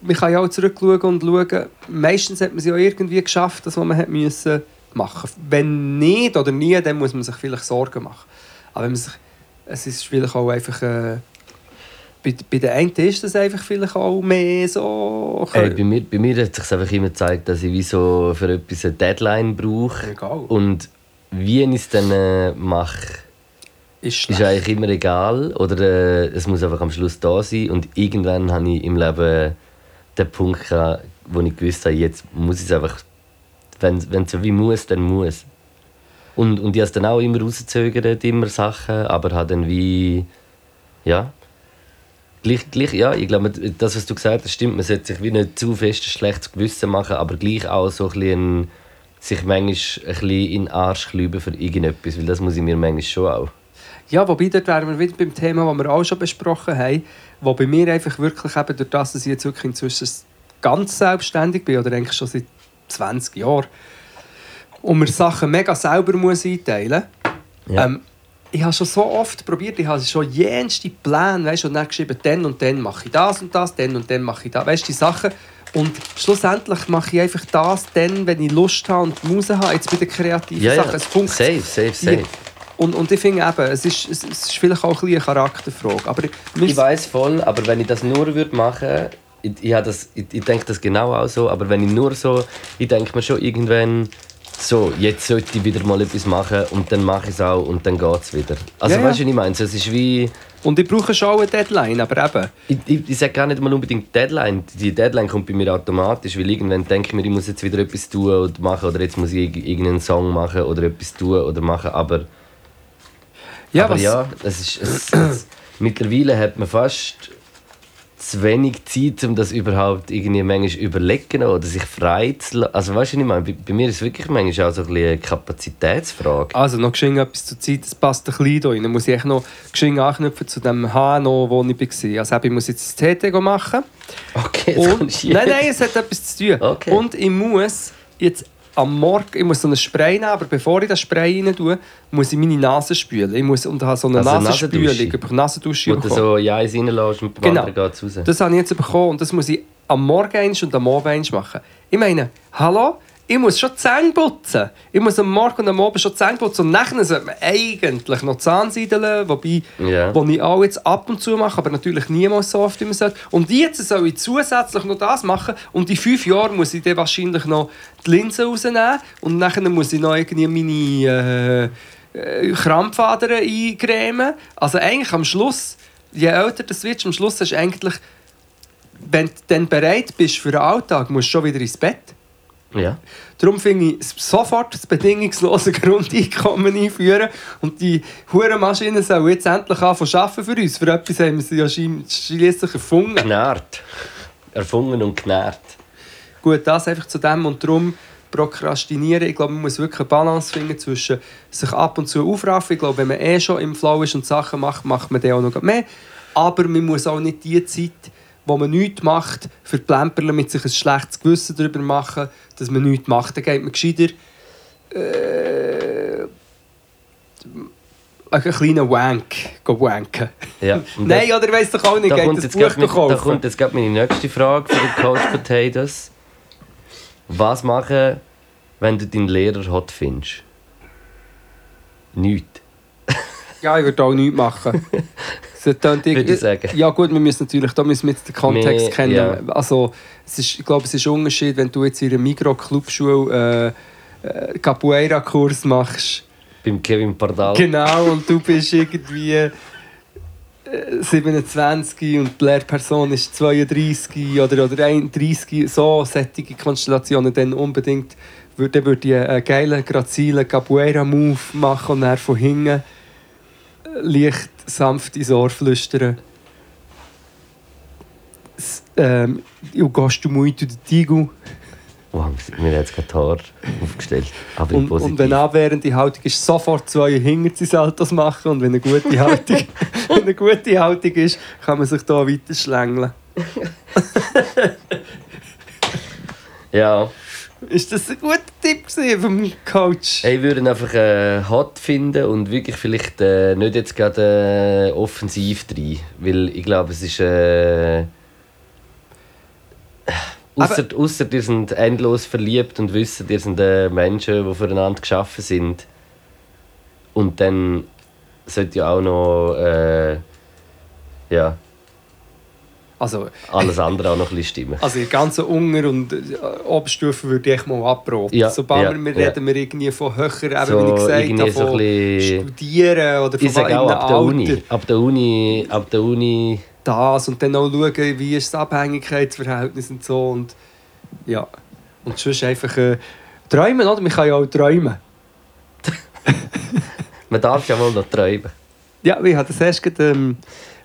man kann ja auch zurückschauen und schauen, meistens hat man es ja irgendwie geschafft, das, was man hat müssen machen Wenn nicht oder nie, dann muss man sich vielleicht Sorgen machen. Aber wenn man sich, es ist vielleicht auch einfach... Äh, bei, bei den einen ist das einfach vielleicht auch mehr so... Hey, bei, mir, bei mir hat sich einfach immer gezeigt, dass ich wie so für etwas eine Deadline brauche. Egal. Und wie ich es dann äh, mache, ist ist eigentlich immer egal. Oder äh, es muss einfach am Schluss da sein. Und irgendwann habe ich im Leben den Punkt gehabt, wo ich gewusst habe, jetzt muss ich es einfach, wenn es so wie muss, dann muss. Und, und ich habe es dann auch immer rausgezögert, immer Sachen, aber habe dann wie, ja, gleich, gleich, ja, ich glaube, das, was du gesagt hast, stimmt, man sollte sich wie nicht zu fest ein schlechtes Gewissen machen, aber gleich auch so ein bisschen, sich manchmal ein bisschen in den Arsch klüben für irgendetwas, weil das muss ich mir manchmal schon auch. Ja, wobei dort wären wir wieder beim Thema, das wir auch schon besprochen haben, wo bei mir einfach wirklich eben durch das, dass ich jetzt wirklich inzwischen ganz selbstständig bin, oder eigentlich schon seit 20 Jahren, und mir Sachen mega selber muss einteilen muss. Ja. Ähm, ich habe schon so oft probiert, ich habe schon jenste Pläne, weißt, und dann geschrieben, dann und dann mache ich das und das, dann und dann mache ich das, weißt, die Sachen. Und schlussendlich mache ich einfach das dann, wenn ich Lust habe und Muse habe, jetzt bei den kreativen Ja, Sachen. ja. Es funktioniert. Safe, safe, safe. Und, und ich finde eben, es ist, es, ist vielleicht auch ein bisschen eine Charakterfrage. Aber Ich weiß voll, aber wenn ich das nur würde machen, ich, ich, das, ich, ich denke das genau auch so, aber wenn ich nur so, ich denke mir schon irgendwann, so, jetzt sollte ich wieder mal etwas machen und dann mache ich es auch und dann geht es wieder. Also Ja, weißt du, was ich meine? So, es ist wie, Und ich brauche schon eine Deadline, aber eben. ich, ich, ich sage gar nicht mal unbedingt Deadline. Die Deadline kommt bei mir automatisch, weil irgendwann denke ich mir, ich muss jetzt wieder etwas tun oder machen oder jetzt muss ich irg- irgendeinen Song machen oder etwas tun oder machen, aber Ja, aber was, ja, es ist, es, es, mittlerweile hat man fast zu wenig Zeit, um das überhaupt irgendwie manchmal überlegen oder sich frei zu lassen. Also weißt du, ich meine? Bei, bei mir ist es wirklich manchmal auch so ein bisschen eine Kapazitätsfrage. Also noch geschwind etwas zur Zeit, das passt ein bisschen da rein. muss ich noch geschwind anknüpfen zu dem HNO, wo ich war. Also ich muss jetzt das TT machen. Okay, jetzt Und, nein, nein, es hat etwas zu tun. Okay. Und ich muss jetzt am Morgen, ich muss so einen Spray nehmen, aber bevor ich den Spray rein tue, muss ich meine Nase spülen. Ich muss und habe so eine Also Nasenspülung, Nasendusche? über Nasendusche Wo du bekommen. so ja eins reinlässt und beim Genau. anderen geht raus. Das habe ich jetzt bekommen und das muss ich am Morgen eins und am Abend eins machen. Ich meine, hallo? Ich muss schon Zähne putzen. Ich muss am Morgen und am Abend schon Zähne putzen. Und nachher sollte man eigentlich noch die Zahnseideln, wobei, Ja. wo ich auch jetzt ab und zu mache, aber natürlich niemals so oft, wie man sollte. Und jetzt soll ich zusätzlich noch das machen und in fünf Jahren muss ich dann wahrscheinlich noch die Linse rausnehmen und nachher muss ich noch irgendwie meine äh, äh, Krampfadern eingremen. Also eigentlich am Schluss, je älter das wird, am Schluss du eigentlich wenn du dann bereit bist für den Alltag, musst du schon wieder ins Bett. Ja. Darum finde ich sofort das bedingungslose Grundeinkommen einführen und die Hurenmaschinen sollen jetzt endlich anfangen zu arbeiten für uns. Für etwas haben wir sie ja schliesslich erfunden. Gnärt. Erfunden und gnärt. Gut, das einfach zu dem und darum prokrastinieren. Ich glaube, man muss wirklich eine Balance finden zwischen sich ab und zu aufraffen. Ich glaube, wenn man eh schon im Flow ist und Sachen macht, macht man dann auch noch mehr. Aber man muss auch nicht die Zeit, wo man nichts macht, Plemperle mit sich ein schlechtes Gewissen darüber machen, dass man nichts macht. Dann geht man gescheiter äh, einen kleinen Wank wanken. Ja. Nein, oder weiss doch auch nicht, da geht kommt, das jetzt Buch mit- da kommt jetzt gerade meine nächste Frage für die Coach Potatoes. Was machen, wenn du deinen Lehrer hot findest? Nichts. Ja, ich würde auch nichts machen. Das Würde ich sagen. Ja gut, wir müssen natürlich, da müssen wir jetzt den Kontext Wir- kennen. ja. Also, es ist, ich glaube, es ist ein Unterschied, wenn du jetzt in einer Mikro-Clubschule äh, äh, Capoeira-Kurs machst. Beim Kevin Pardal. Genau, und du bist irgendwie äh, 27 und die Lehrperson ist 32 oder, oder 31. So sättige Konstellationen dann unbedingt würde, würde ich einen geilen, grazilen Capoeira-Move machen und dann von hinten äh, leicht sanft ins Ohr flüstern. Ähm, «Eu gosto muito de tigo». Wow, mir hat jetzt gerade Haare aufgestellt. Aber Und, positiv. und wenn abwehrende Haltung ist, sofort zwei Hinterzisaltos machen. Und wenn eine gute Haltung, wenn eine gute Haltung ist, kann man sich da weiter schlängeln. Ja. Ist das ein guter Tipp vom Coach? Ich würde ihn einfach äh, hot finden und wirklich vielleicht äh, nicht jetzt gerade äh, offensiv rein. Weil ich glaube, es ist. Äh, Ausser, ausser ihr sind endlos verliebt und wissen, ihr sind äh, Menschen, die füreinander geschaffen sind. Und dann sollte ja auch noch äh, ja, Also, alles andere auch noch ein bisschen stimmen. also in der ganzen Unter- und äh, Oberstufe würde ich mal abraten. Ja, Sobald ja, wir ja. reden wir irgendwie von höher, eben, So wie ich gesagt habe, so von ein bisschen- Studieren oder von Ich sage auch ab der Uni. Ab der Uni, ab der Uni das und dann auch schauen, wie ist das Abhängigkeitsverhältnis und so und ja. Und sonst einfach äh, träumen, oder? Man kann ja auch träumen. man darf ja mal noch träumen. Ja, ich habe das erst gerade, ähm,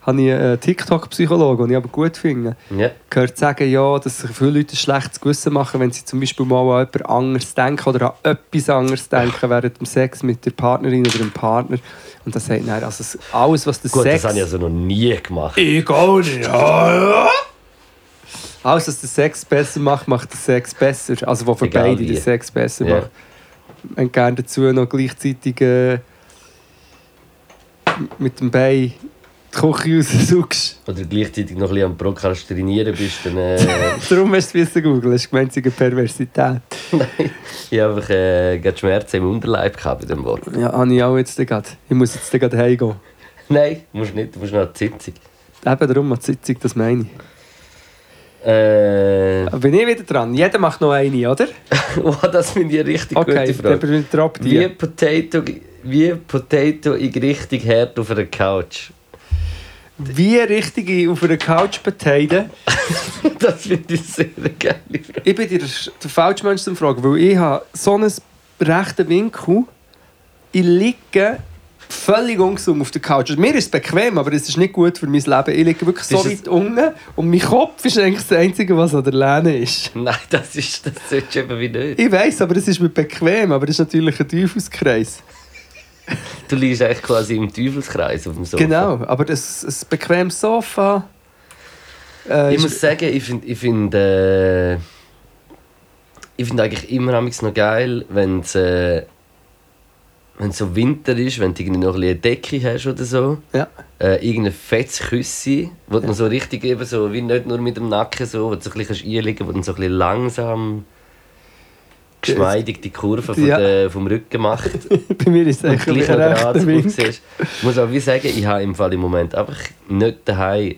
habe ich einen TikTok-Psychologen, den ich aber gut finde, Ja. gehört sagen, ja, dass sich viele Leute ein schlechtes Gewissen machen, wenn sie zum Beispiel mal an jemand anderes denken oder an etwas anderes denken während dem Sex mit der Partnerin oder dem Partner. Und das sagt dann, also es- alles, was der Gut, Sex... das habe ich also noch nie gemacht. Egal, ja. Alles, was den Sex besser macht, macht den Sex besser. Also, was für Egal beide wie. den Sex besser Ja. macht. Und gerne dazu noch gleichzeitig äh, mit dem Bein die Küche raussuchst. Oder gleichzeitig noch ein bisschen am Prokrastinieren bist, dann äh, Darum hast du es googeln, das ist gemeint, es eine Perversität. ich habe einfach äh, gerade Schmerzen im Unterleib gehabt bei dem Wort. Ja, habe ich auch jetzt gerade. Ich muss jetzt gerade heimgehen. Nein, musst nicht, du musst noch an die Sitzung. Eben darum an die Sitzung, das meine ich. Äh, bin ich wieder dran? Jeder macht noch eine, oder? oh, das finde ich eine richtig Okay, gute dann Frage. drop Wie. Potato, wie Potato in richtig hart auf einer Couch? Wie richtige auf einer Couch beteiden. Das finde ich sehr Frage. Ich bin dir der falsche Mensch zum Fragen, weil ich habe so einen rechten Winkel. Ich liege völlig ungesund auf der Couch. Also, mir ist es bequem, aber es ist nicht gut für mein Leben. Ich liege wirklich so weit unten und mein Kopf ist eigentlich das Einzige, was an der Lehne ist. Nein, das ist das solltest du eben wie nicht. Ich weiß, aber es ist mir bequem, aber es ist natürlich ein Teufelskreis. Du liegst eigentlich quasi im Teufelskreis auf dem Sofa. Genau, aber das, das bequemes Sofa. Äh, Ich muss sagen, ich finde, ich find, äh, ich finde eigentlich immer noch geil, wenn es äh, wenn so Winter ist, wenn du irgendwie noch ein eine Decke hast oder so. Ja. Äh, irgendein fettes Küssi, wo du noch so richtig eben so, wie nicht nur mit dem Nacken so, wo du so ein bisschen einlegen kannst, wo du so ein bisschen langsam geschmeidig die Kurve von Ja. der, vom Rücken macht. Bei mir ist es eigentlich gleich rechter Wink. Ich muss auch wie sagen, ich habe im Fall im Moment einfach nicht daheim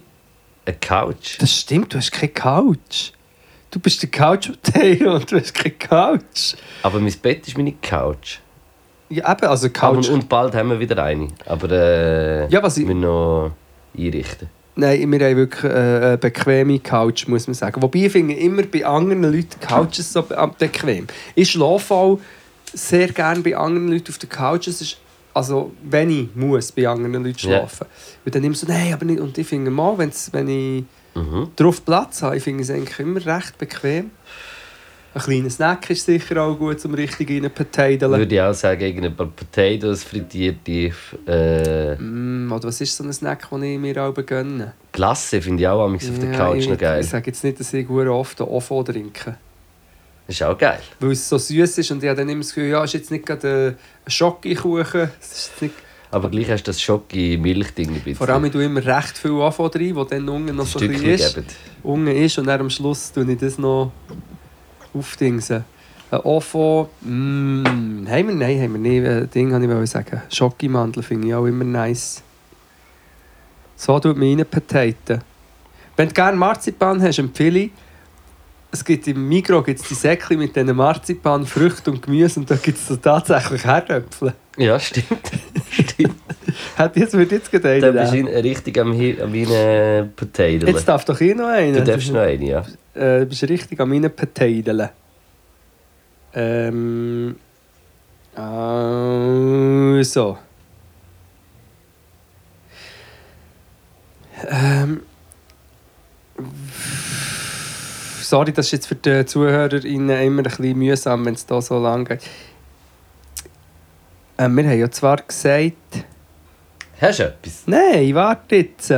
eine Couch. Das stimmt, du hast keine Couch. Du bist der Couch-Potato und du hast keine Couch. Aber mein Bett ist meine Couch. Ja, eben, also Aber, Couch. und bald haben wir wieder eine. Aber äh, Ja, was ich- wir noch einrichten. Nein, wir haben wirklich äh, eine bequeme Couch, muss man sagen. Wobei ich finde immer bei anderen Leuten Couches so äh, bequem. Ich schlafe auch sehr gerne bei anderen Leuten auf der Couch. Es ist, also, wenn ich muss bei anderen Leuten schlafen. Und dann immer so, nein, aber nicht. Und ich finde mal, wenn ich Mhm. drauf Platz habe, ich finde es eigentlich immer recht bequem. Ein kleiner Snack ist sicher auch gut, um richtig rein zu potatoen. Würde ich auch sagen, irgendein Potatoes, frittierte äh, Mm, oder was ist so ein Snack, den ich mir auch gönne? Glasse, finde ich auch amigs auf der Ja, Couch ich, noch geil. Ich sage jetzt nicht, dass ich sehr oft einen Ofo trinke. Das ist auch geil. Weil es so süß ist und ich habe dann immer das Gefühl, ja, ist jetzt nicht gerade ein Schokokuchen. Aber gleich hast du das Schocke-Milchding ein bisschen. vor allem, ich tue immer recht viel Ofo rein, wo dann unten noch so ein ist. Unten ist und dann am Schluss tue ich das noch aufdingsen. Ein Ofo, mm, haben wir? Nein, haben wir nicht. Ein Ding wollte ich sagen. Schokimandel finde ich auch immer nice. So tut man rein Potaten. Wenn du gerne Marzipan hast, empfehle ich, es gibt im Migros gibt's die Säckchen mit diesen Marzipan, Früchten und Gemüse und da gibt es so tatsächlich Herdöpfel. Ja, stimmt. stimmt. Hat jetzt wird jetzt gerade Dann bist du richtig am, am Potato. Jetzt darf doch hier noch einer. Du darfst noch eine, ja. Äh, du bist richtig an meinen Potatoen. Ähm. Also. Ähm. Sorry, das ist jetzt für die ZuhörerInnen immer ein bisschen mühsam, wenn es da so lang geht. Ähm, wir haben ja zwar gesagt. Hast du etwas? Nein, warte jetzt.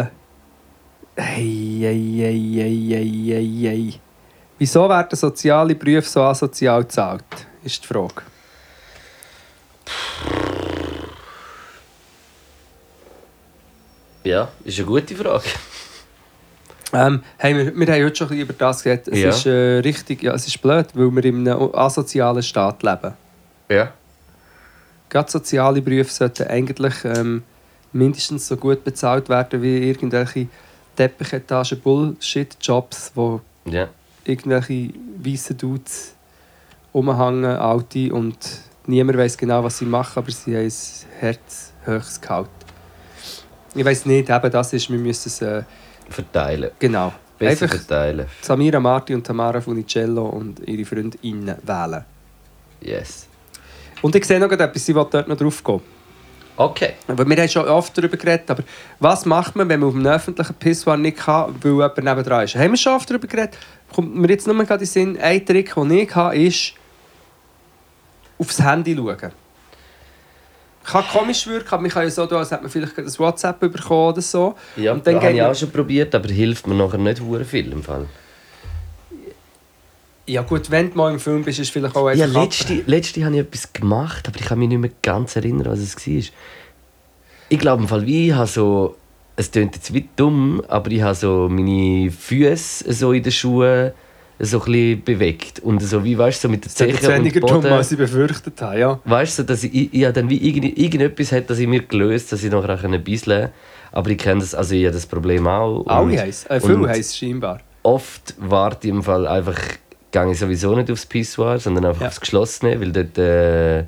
Hey, hey, hey, hey, hey, hey. Wieso werden soziale Berufe so asozial gezahlt? Ist die Frage. Ja, ist eine gute Frage. Ähm, hey, wir, wir haben heute schon ein bisschen über das geredet. Es Ja. ist äh, richtig, ja, es ist blöd, weil wir in einem asozialen Staat leben. Ja. Gerade soziale Berufe sollten eigentlich ähm, mindestens so gut bezahlt werden wie irgendwelche Teppichetagen Bullshit-Jobs, wo Ja. irgendwelche weißen Dudes rumhängen, alte, und niemand weiß genau, was sie machen, aber sie haben ein Herz höchst Gehalt. Ich weiß nicht, eben das ist, wir müssen es, äh, Verteilen. genau, Besser einfach verteilen. Samira Marti und Tamara Funicello und ihre Freundinnen wählen. Yes. Und ich sehe noch etwas, ich will dort noch drauf gehen. Okay. Aber wir haben schon oft darüber geredet, aber was macht man, wenn man auf einem öffentlichen Pissoir nicht kann, weil jemand nebendran ist? Haben wir schon oft darüber geredet? Kommt mir jetzt nur gerade in den Sinn, ein Trick, den ich habe, ist aufs Handy schauen. Kann komisch wirken, aber man kann ja so tun, als hätte man vielleicht ein WhatsApp bekommen oder so. Ja, Und dann habe ich auch schon probiert, aber hilft mir nachher nicht hure viel im Fall. Ja gut, wenn du mal im Film bist, ist es vielleicht auch Ja, einfach... letzte, letzte habe ich etwas gemacht, aber ich kann mich nicht mehr ganz erinnern, was es war. Ich glaube im Fall, ich habe so... Es klingt jetzt wie dumm, aber ich habe so meine Füße so in den Schuhen so ein bisschen bewegt. Und so wie, weißt du, so mit den Das ist und weniger dumm, Boden. als ich befürchtet habe, ja. Weißt du, dass ich, ich, ich habe dann wie irgend, irgendetwas hat, das ich mir gelöst, dass ich nachher ein bisschen Aber ich kenne das, also ich habe das Problem auch. Alle Und- heiß, äh, viel und heiß scheinbar. Oft warte ich im Fall einfach, gehe ich sowieso nicht aufs Pissoir, sondern einfach Ja. aufs Geschlossene, weil dort äh,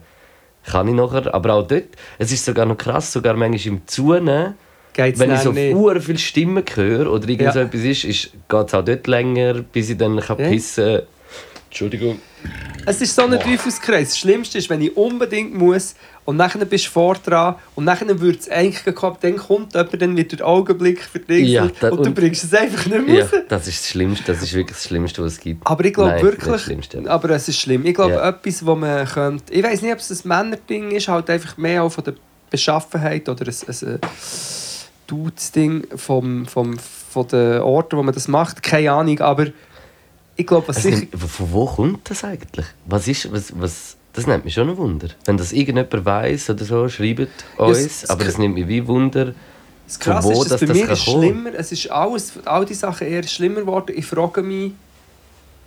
kann ich nachher. Aber auch dort, es ist sogar noch krass, sogar manchmal im Zunehmen, Geht's wenn ich so nicht? ur viele Stimmen höre oder irgend Ja. so etwas ist, ist geht es auch dort länger, bis ich dann kann Ja. pissen Entschuldigung. Es ist so ein Teufelskreis. Das Schlimmste ist, wenn ich unbedingt muss und nachher bist du vor dran und nachher wird es eigentlich gekommen, dann kommt jemand dann wieder der Augenblick dich Ja, da- und du und- bringst es einfach nicht mehr Ja, raus. das ist das Schlimmste, das ist wirklich das Schlimmste, was es gibt. Aber ich glaube wirklich, Schlimmste. aber es ist schlimm. Ich glaube, Ja. etwas, wo man könnte, ich weiß nicht, ob es ein Männerding ist, halt einfach mehr auch von der Beschaffenheit oder ein, ein, ein Dudes-Ding vom, vom, von den Orten, wo man das macht, keine Ahnung, aber ich glaube, was Also, sicher... von wo kommt das eigentlich? Was ist, was, was, das nimmt mich schon ein Wunder. Wenn das irgendjemand weiß oder so, schreibt uns. es- es aber das nimmt mich wie Wunder. Das Krasse wo ist, dass das- bei mir ist schlimmer, es ist alles, all die Sachen eher schlimmer geworden. Ich frage mich,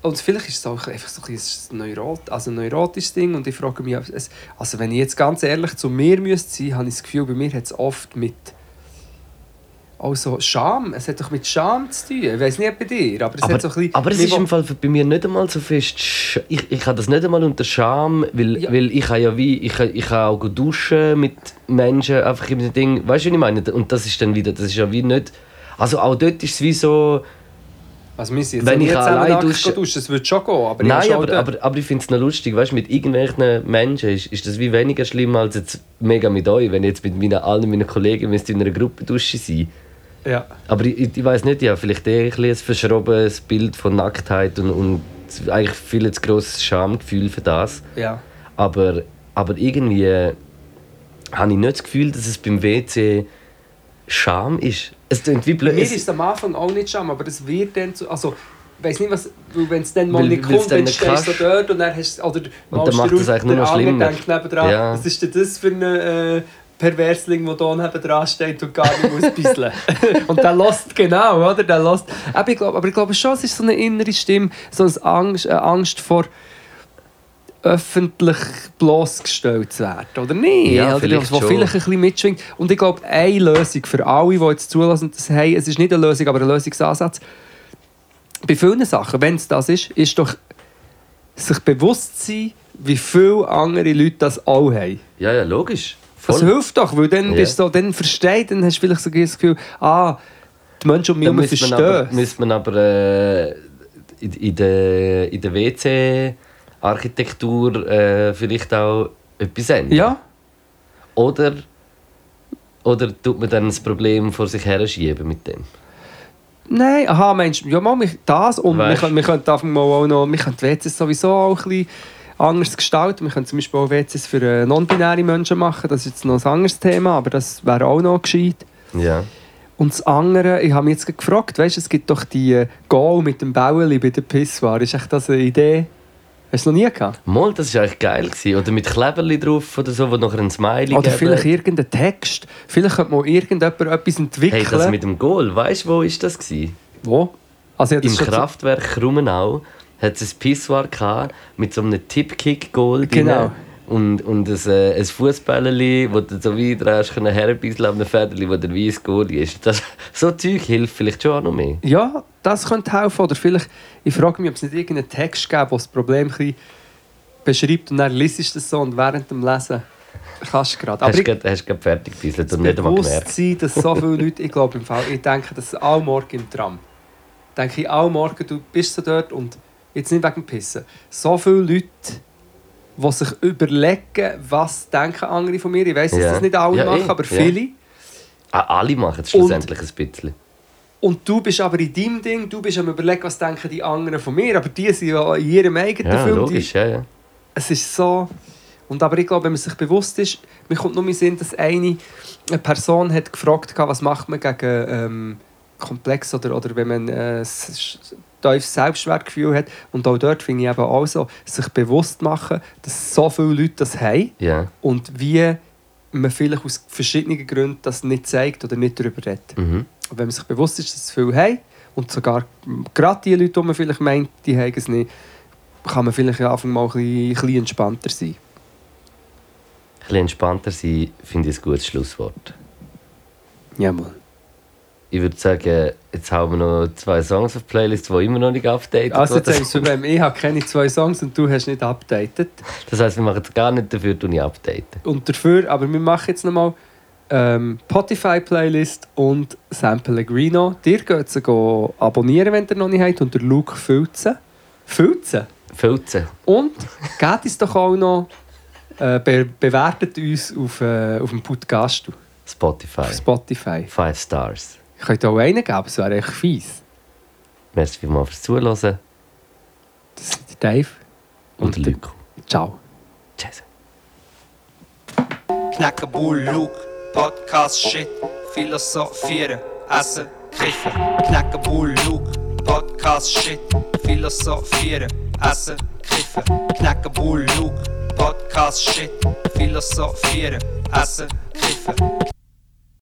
und vielleicht ist es auch einfach so ein, Neurot, also ein neurotisches Ding und ich frage mich, also wenn ich jetzt ganz ehrlich zu mir müsste sein, habe ich das Gefühl, bei mir hat es oft mit also Scham, es hat doch mit Scham zu tun. Ich weiß nicht bei dir, aber es Aber, hat so ein bisschen... aber es ist im Fall bei mir nicht einmal so fest. Sch- Ich, ich habe das nicht einmal unter Scham, weil, Ja. weil ich habe ja wie ich, ich kann auch duschen mit Menschen einfach im Ding. Weißt du, was ich meine? Und das ist dann wieder, das ist ja wie nicht. Also auch dort ist es wie so. Also wir sind Wenn auch ich allein dusche- duschen, das würde schon gehen, aber Nein, aber, aber, aber ich finde es noch lustig, weißt, mit irgendwelchen Menschen ist, ist das wie weniger schlimm als jetzt mega mit euch, wenn ich jetzt mit meinen, allen meinen Kollegen in einer Gruppe duschen sein. Ja. Aber ich, ich, weiß nicht, ja, vielleicht eher ein, bisschen ein verschrobenes Bild von Nacktheit und, und eigentlich viel zu grosses Schamgefühl für das. Ja. Aber, aber irgendwie äh, habe ich nicht das Gefühl, dass es beim WC Scham ist. Es klingt wie blöd. Mir ist es am Anfang auch nicht scham, aber es wird dann zu. Also, ich weiß nicht, was. Wenn es dann mal Weil- nicht kommt, dann stehst du dort und dann hast oder malst dann macht du es eigentlich nur noch schlimmer. denkt nebendran, Ja. was ist denn das für ein äh, Perversling, der hier nebendran steht und gar nicht muss bisseln. und der lässt genau, oder? Der lässt. Aber ich glaube, aber ich glaube schon, es ist so eine innere Stimme, so eine Angst, eine Angst vor öffentlich bloßgestellt zu werden, oder nicht? Ja, oder vielleicht was vielleicht ein bisschen mitschwingt. Und ich glaube, eine Lösung für alle, die jetzt zulassen, das haben, es ist nicht eine Lösung, aber ein Lösungsansatz. Bei vielen Sachen, wenn es das ist, ist doch sich bewusst sein, wie viele andere Leute das auch haben. ja, ja, logisch. Das Voll. hilft doch, weil dann Ja. bist du so, dann verstehst, dann hast du vielleicht so das Gefühl, ah, die Menschen um mich Dann herum müsste man aber, verstehen. müsste man aber äh, in, in der, in der WC-Architektur äh, vielleicht auch etwas ändern. Ja, Oder, oder tut man dann das Problem vor sich her schieben mit dem? Nein, aha, meinst du, ja, mal, mich- das und wir Weißt- können, wir können einfach mal auch noch, wir können die WCs sowieso auch ein bisschen anders gestalten. Wir können zum Beispiel auch WCs für äh, non-binäre Menschen machen, das ist jetzt noch ein anderes Thema, aber das wäre auch noch gescheit. Ja. Und das andere, ich habe mich jetzt gefragt, weißt du, es gibt doch die äh, Goal mit dem Bäuerli bei der Pissware. Ist echt das eine Idee? Hast du noch nie gehabt? Mal, das war eigentlich geil. Gewesen. Oder mit Kleberli drauf oder so, wo nachher ein Smiley Oder geben. vielleicht irgendein Text. Vielleicht könnte mal irgendjemand etwas entwickeln. Hey, das mit dem Goal, weißt du, wo ist das gewesen? Wo? Also, habe Im Kraftwerk Rumenau hat es ein Pissoir gehabt mit so einem Tip-Kick-Goal drin. Genau. Und, und ein, äh, ein Fußballerli, wo du so weit drehst, können herbeissen an einem Federli, wo der weiße Goal ist. Das, so Zeug hilft vielleicht schon auch noch mehr. Ja, das könnte helfen. Oder vielleicht, ich frage mich, ob es nicht irgendeinen Text gibt, der das Problem ein beschreibt und dann liest du das so und während dem Lesen kannst du gerade. Aber Hast du hast gerade fertig gebisselt das und nicht einmal gemerkt. Bewusstsein, dass so viele Leute, ich glaube im Fall, ich denke, dass alle morgen im Tram, denke ich, alle morgen, du bist so dort und jetzt nicht wegen Pissen, so viele Leute, die sich überlegen, was denken andere von mir. Ich weiß, dass Ja. das nicht alle Ja, machen, eh, aber viele. Ah, alle machen es schlussendlich ein bisschen. Und du bist aber in deinem Ding, du bist am überlegen, was denken die anderen von mir, aber die sind ja in ihrem eigenen Ja, Film. Die, logisch, ja, ja. es ist so... Und aber ich glaube, wenn man sich bewusst ist, mir kommt nur in den Sinn, dass eine, eine Person hat gefragt hat, was macht man gegen ähm, Komplex oder, oder wenn man äh, tiefes Selbstwertgefühl hat. Und auch dort finde ich eben auch so, sich bewusst machen, dass so viele Leute das haben ja. und wie man vielleicht aus verschiedenen Gründen das nicht zeigt oder nicht darüber redet. Mhm. Und wenn man sich bewusst ist, dass es viele haben und sogar gerade die Leute, die man vielleicht meint, die haben es nicht, kann man vielleicht am Anfang mal ein bisschen, ein bisschen entspannter sein. Ein bisschen entspannter sein, finde ich ein gutes Schlusswort. Jawohl. Ich würde sagen, jetzt haben wir noch zwei Songs auf die Playlist, die immer noch nicht updated Also jetzt wir das Problem, ich habe keine zwei Songs und du hast nicht updated. Das heisst, wir machen es gar nicht dafür, dass ich updaten. Und dafür, aber wir machen jetzt nochmal ähm, Spotify-Playlist und Sam Pellegrino. Dir geht es abonnieren, wenn ihr noch nicht habt, unter Luke Filzen. Filzen? Filzen. Und geht uns doch auch noch, äh, be bewertet uns auf, äh, auf dem Podcast, Spotify. auf Spotify. Five Stars. Ich könnte auch einen geben, das wäre echt fies. Merci vielmals fürs Zuhören. Das sind der Dave Und, Und Luco. Ciao. Tschüss. Knackenbull, Luke, Podcast, Shit, Philosophieren, Essen, Kiffen. Knackenbull, Luke, Podcast Shit, Philosophieren, Essen, Kiffen, Knacken, Bull, Luke, Podcast Shit, Philosophieren, Essen, Kiffen.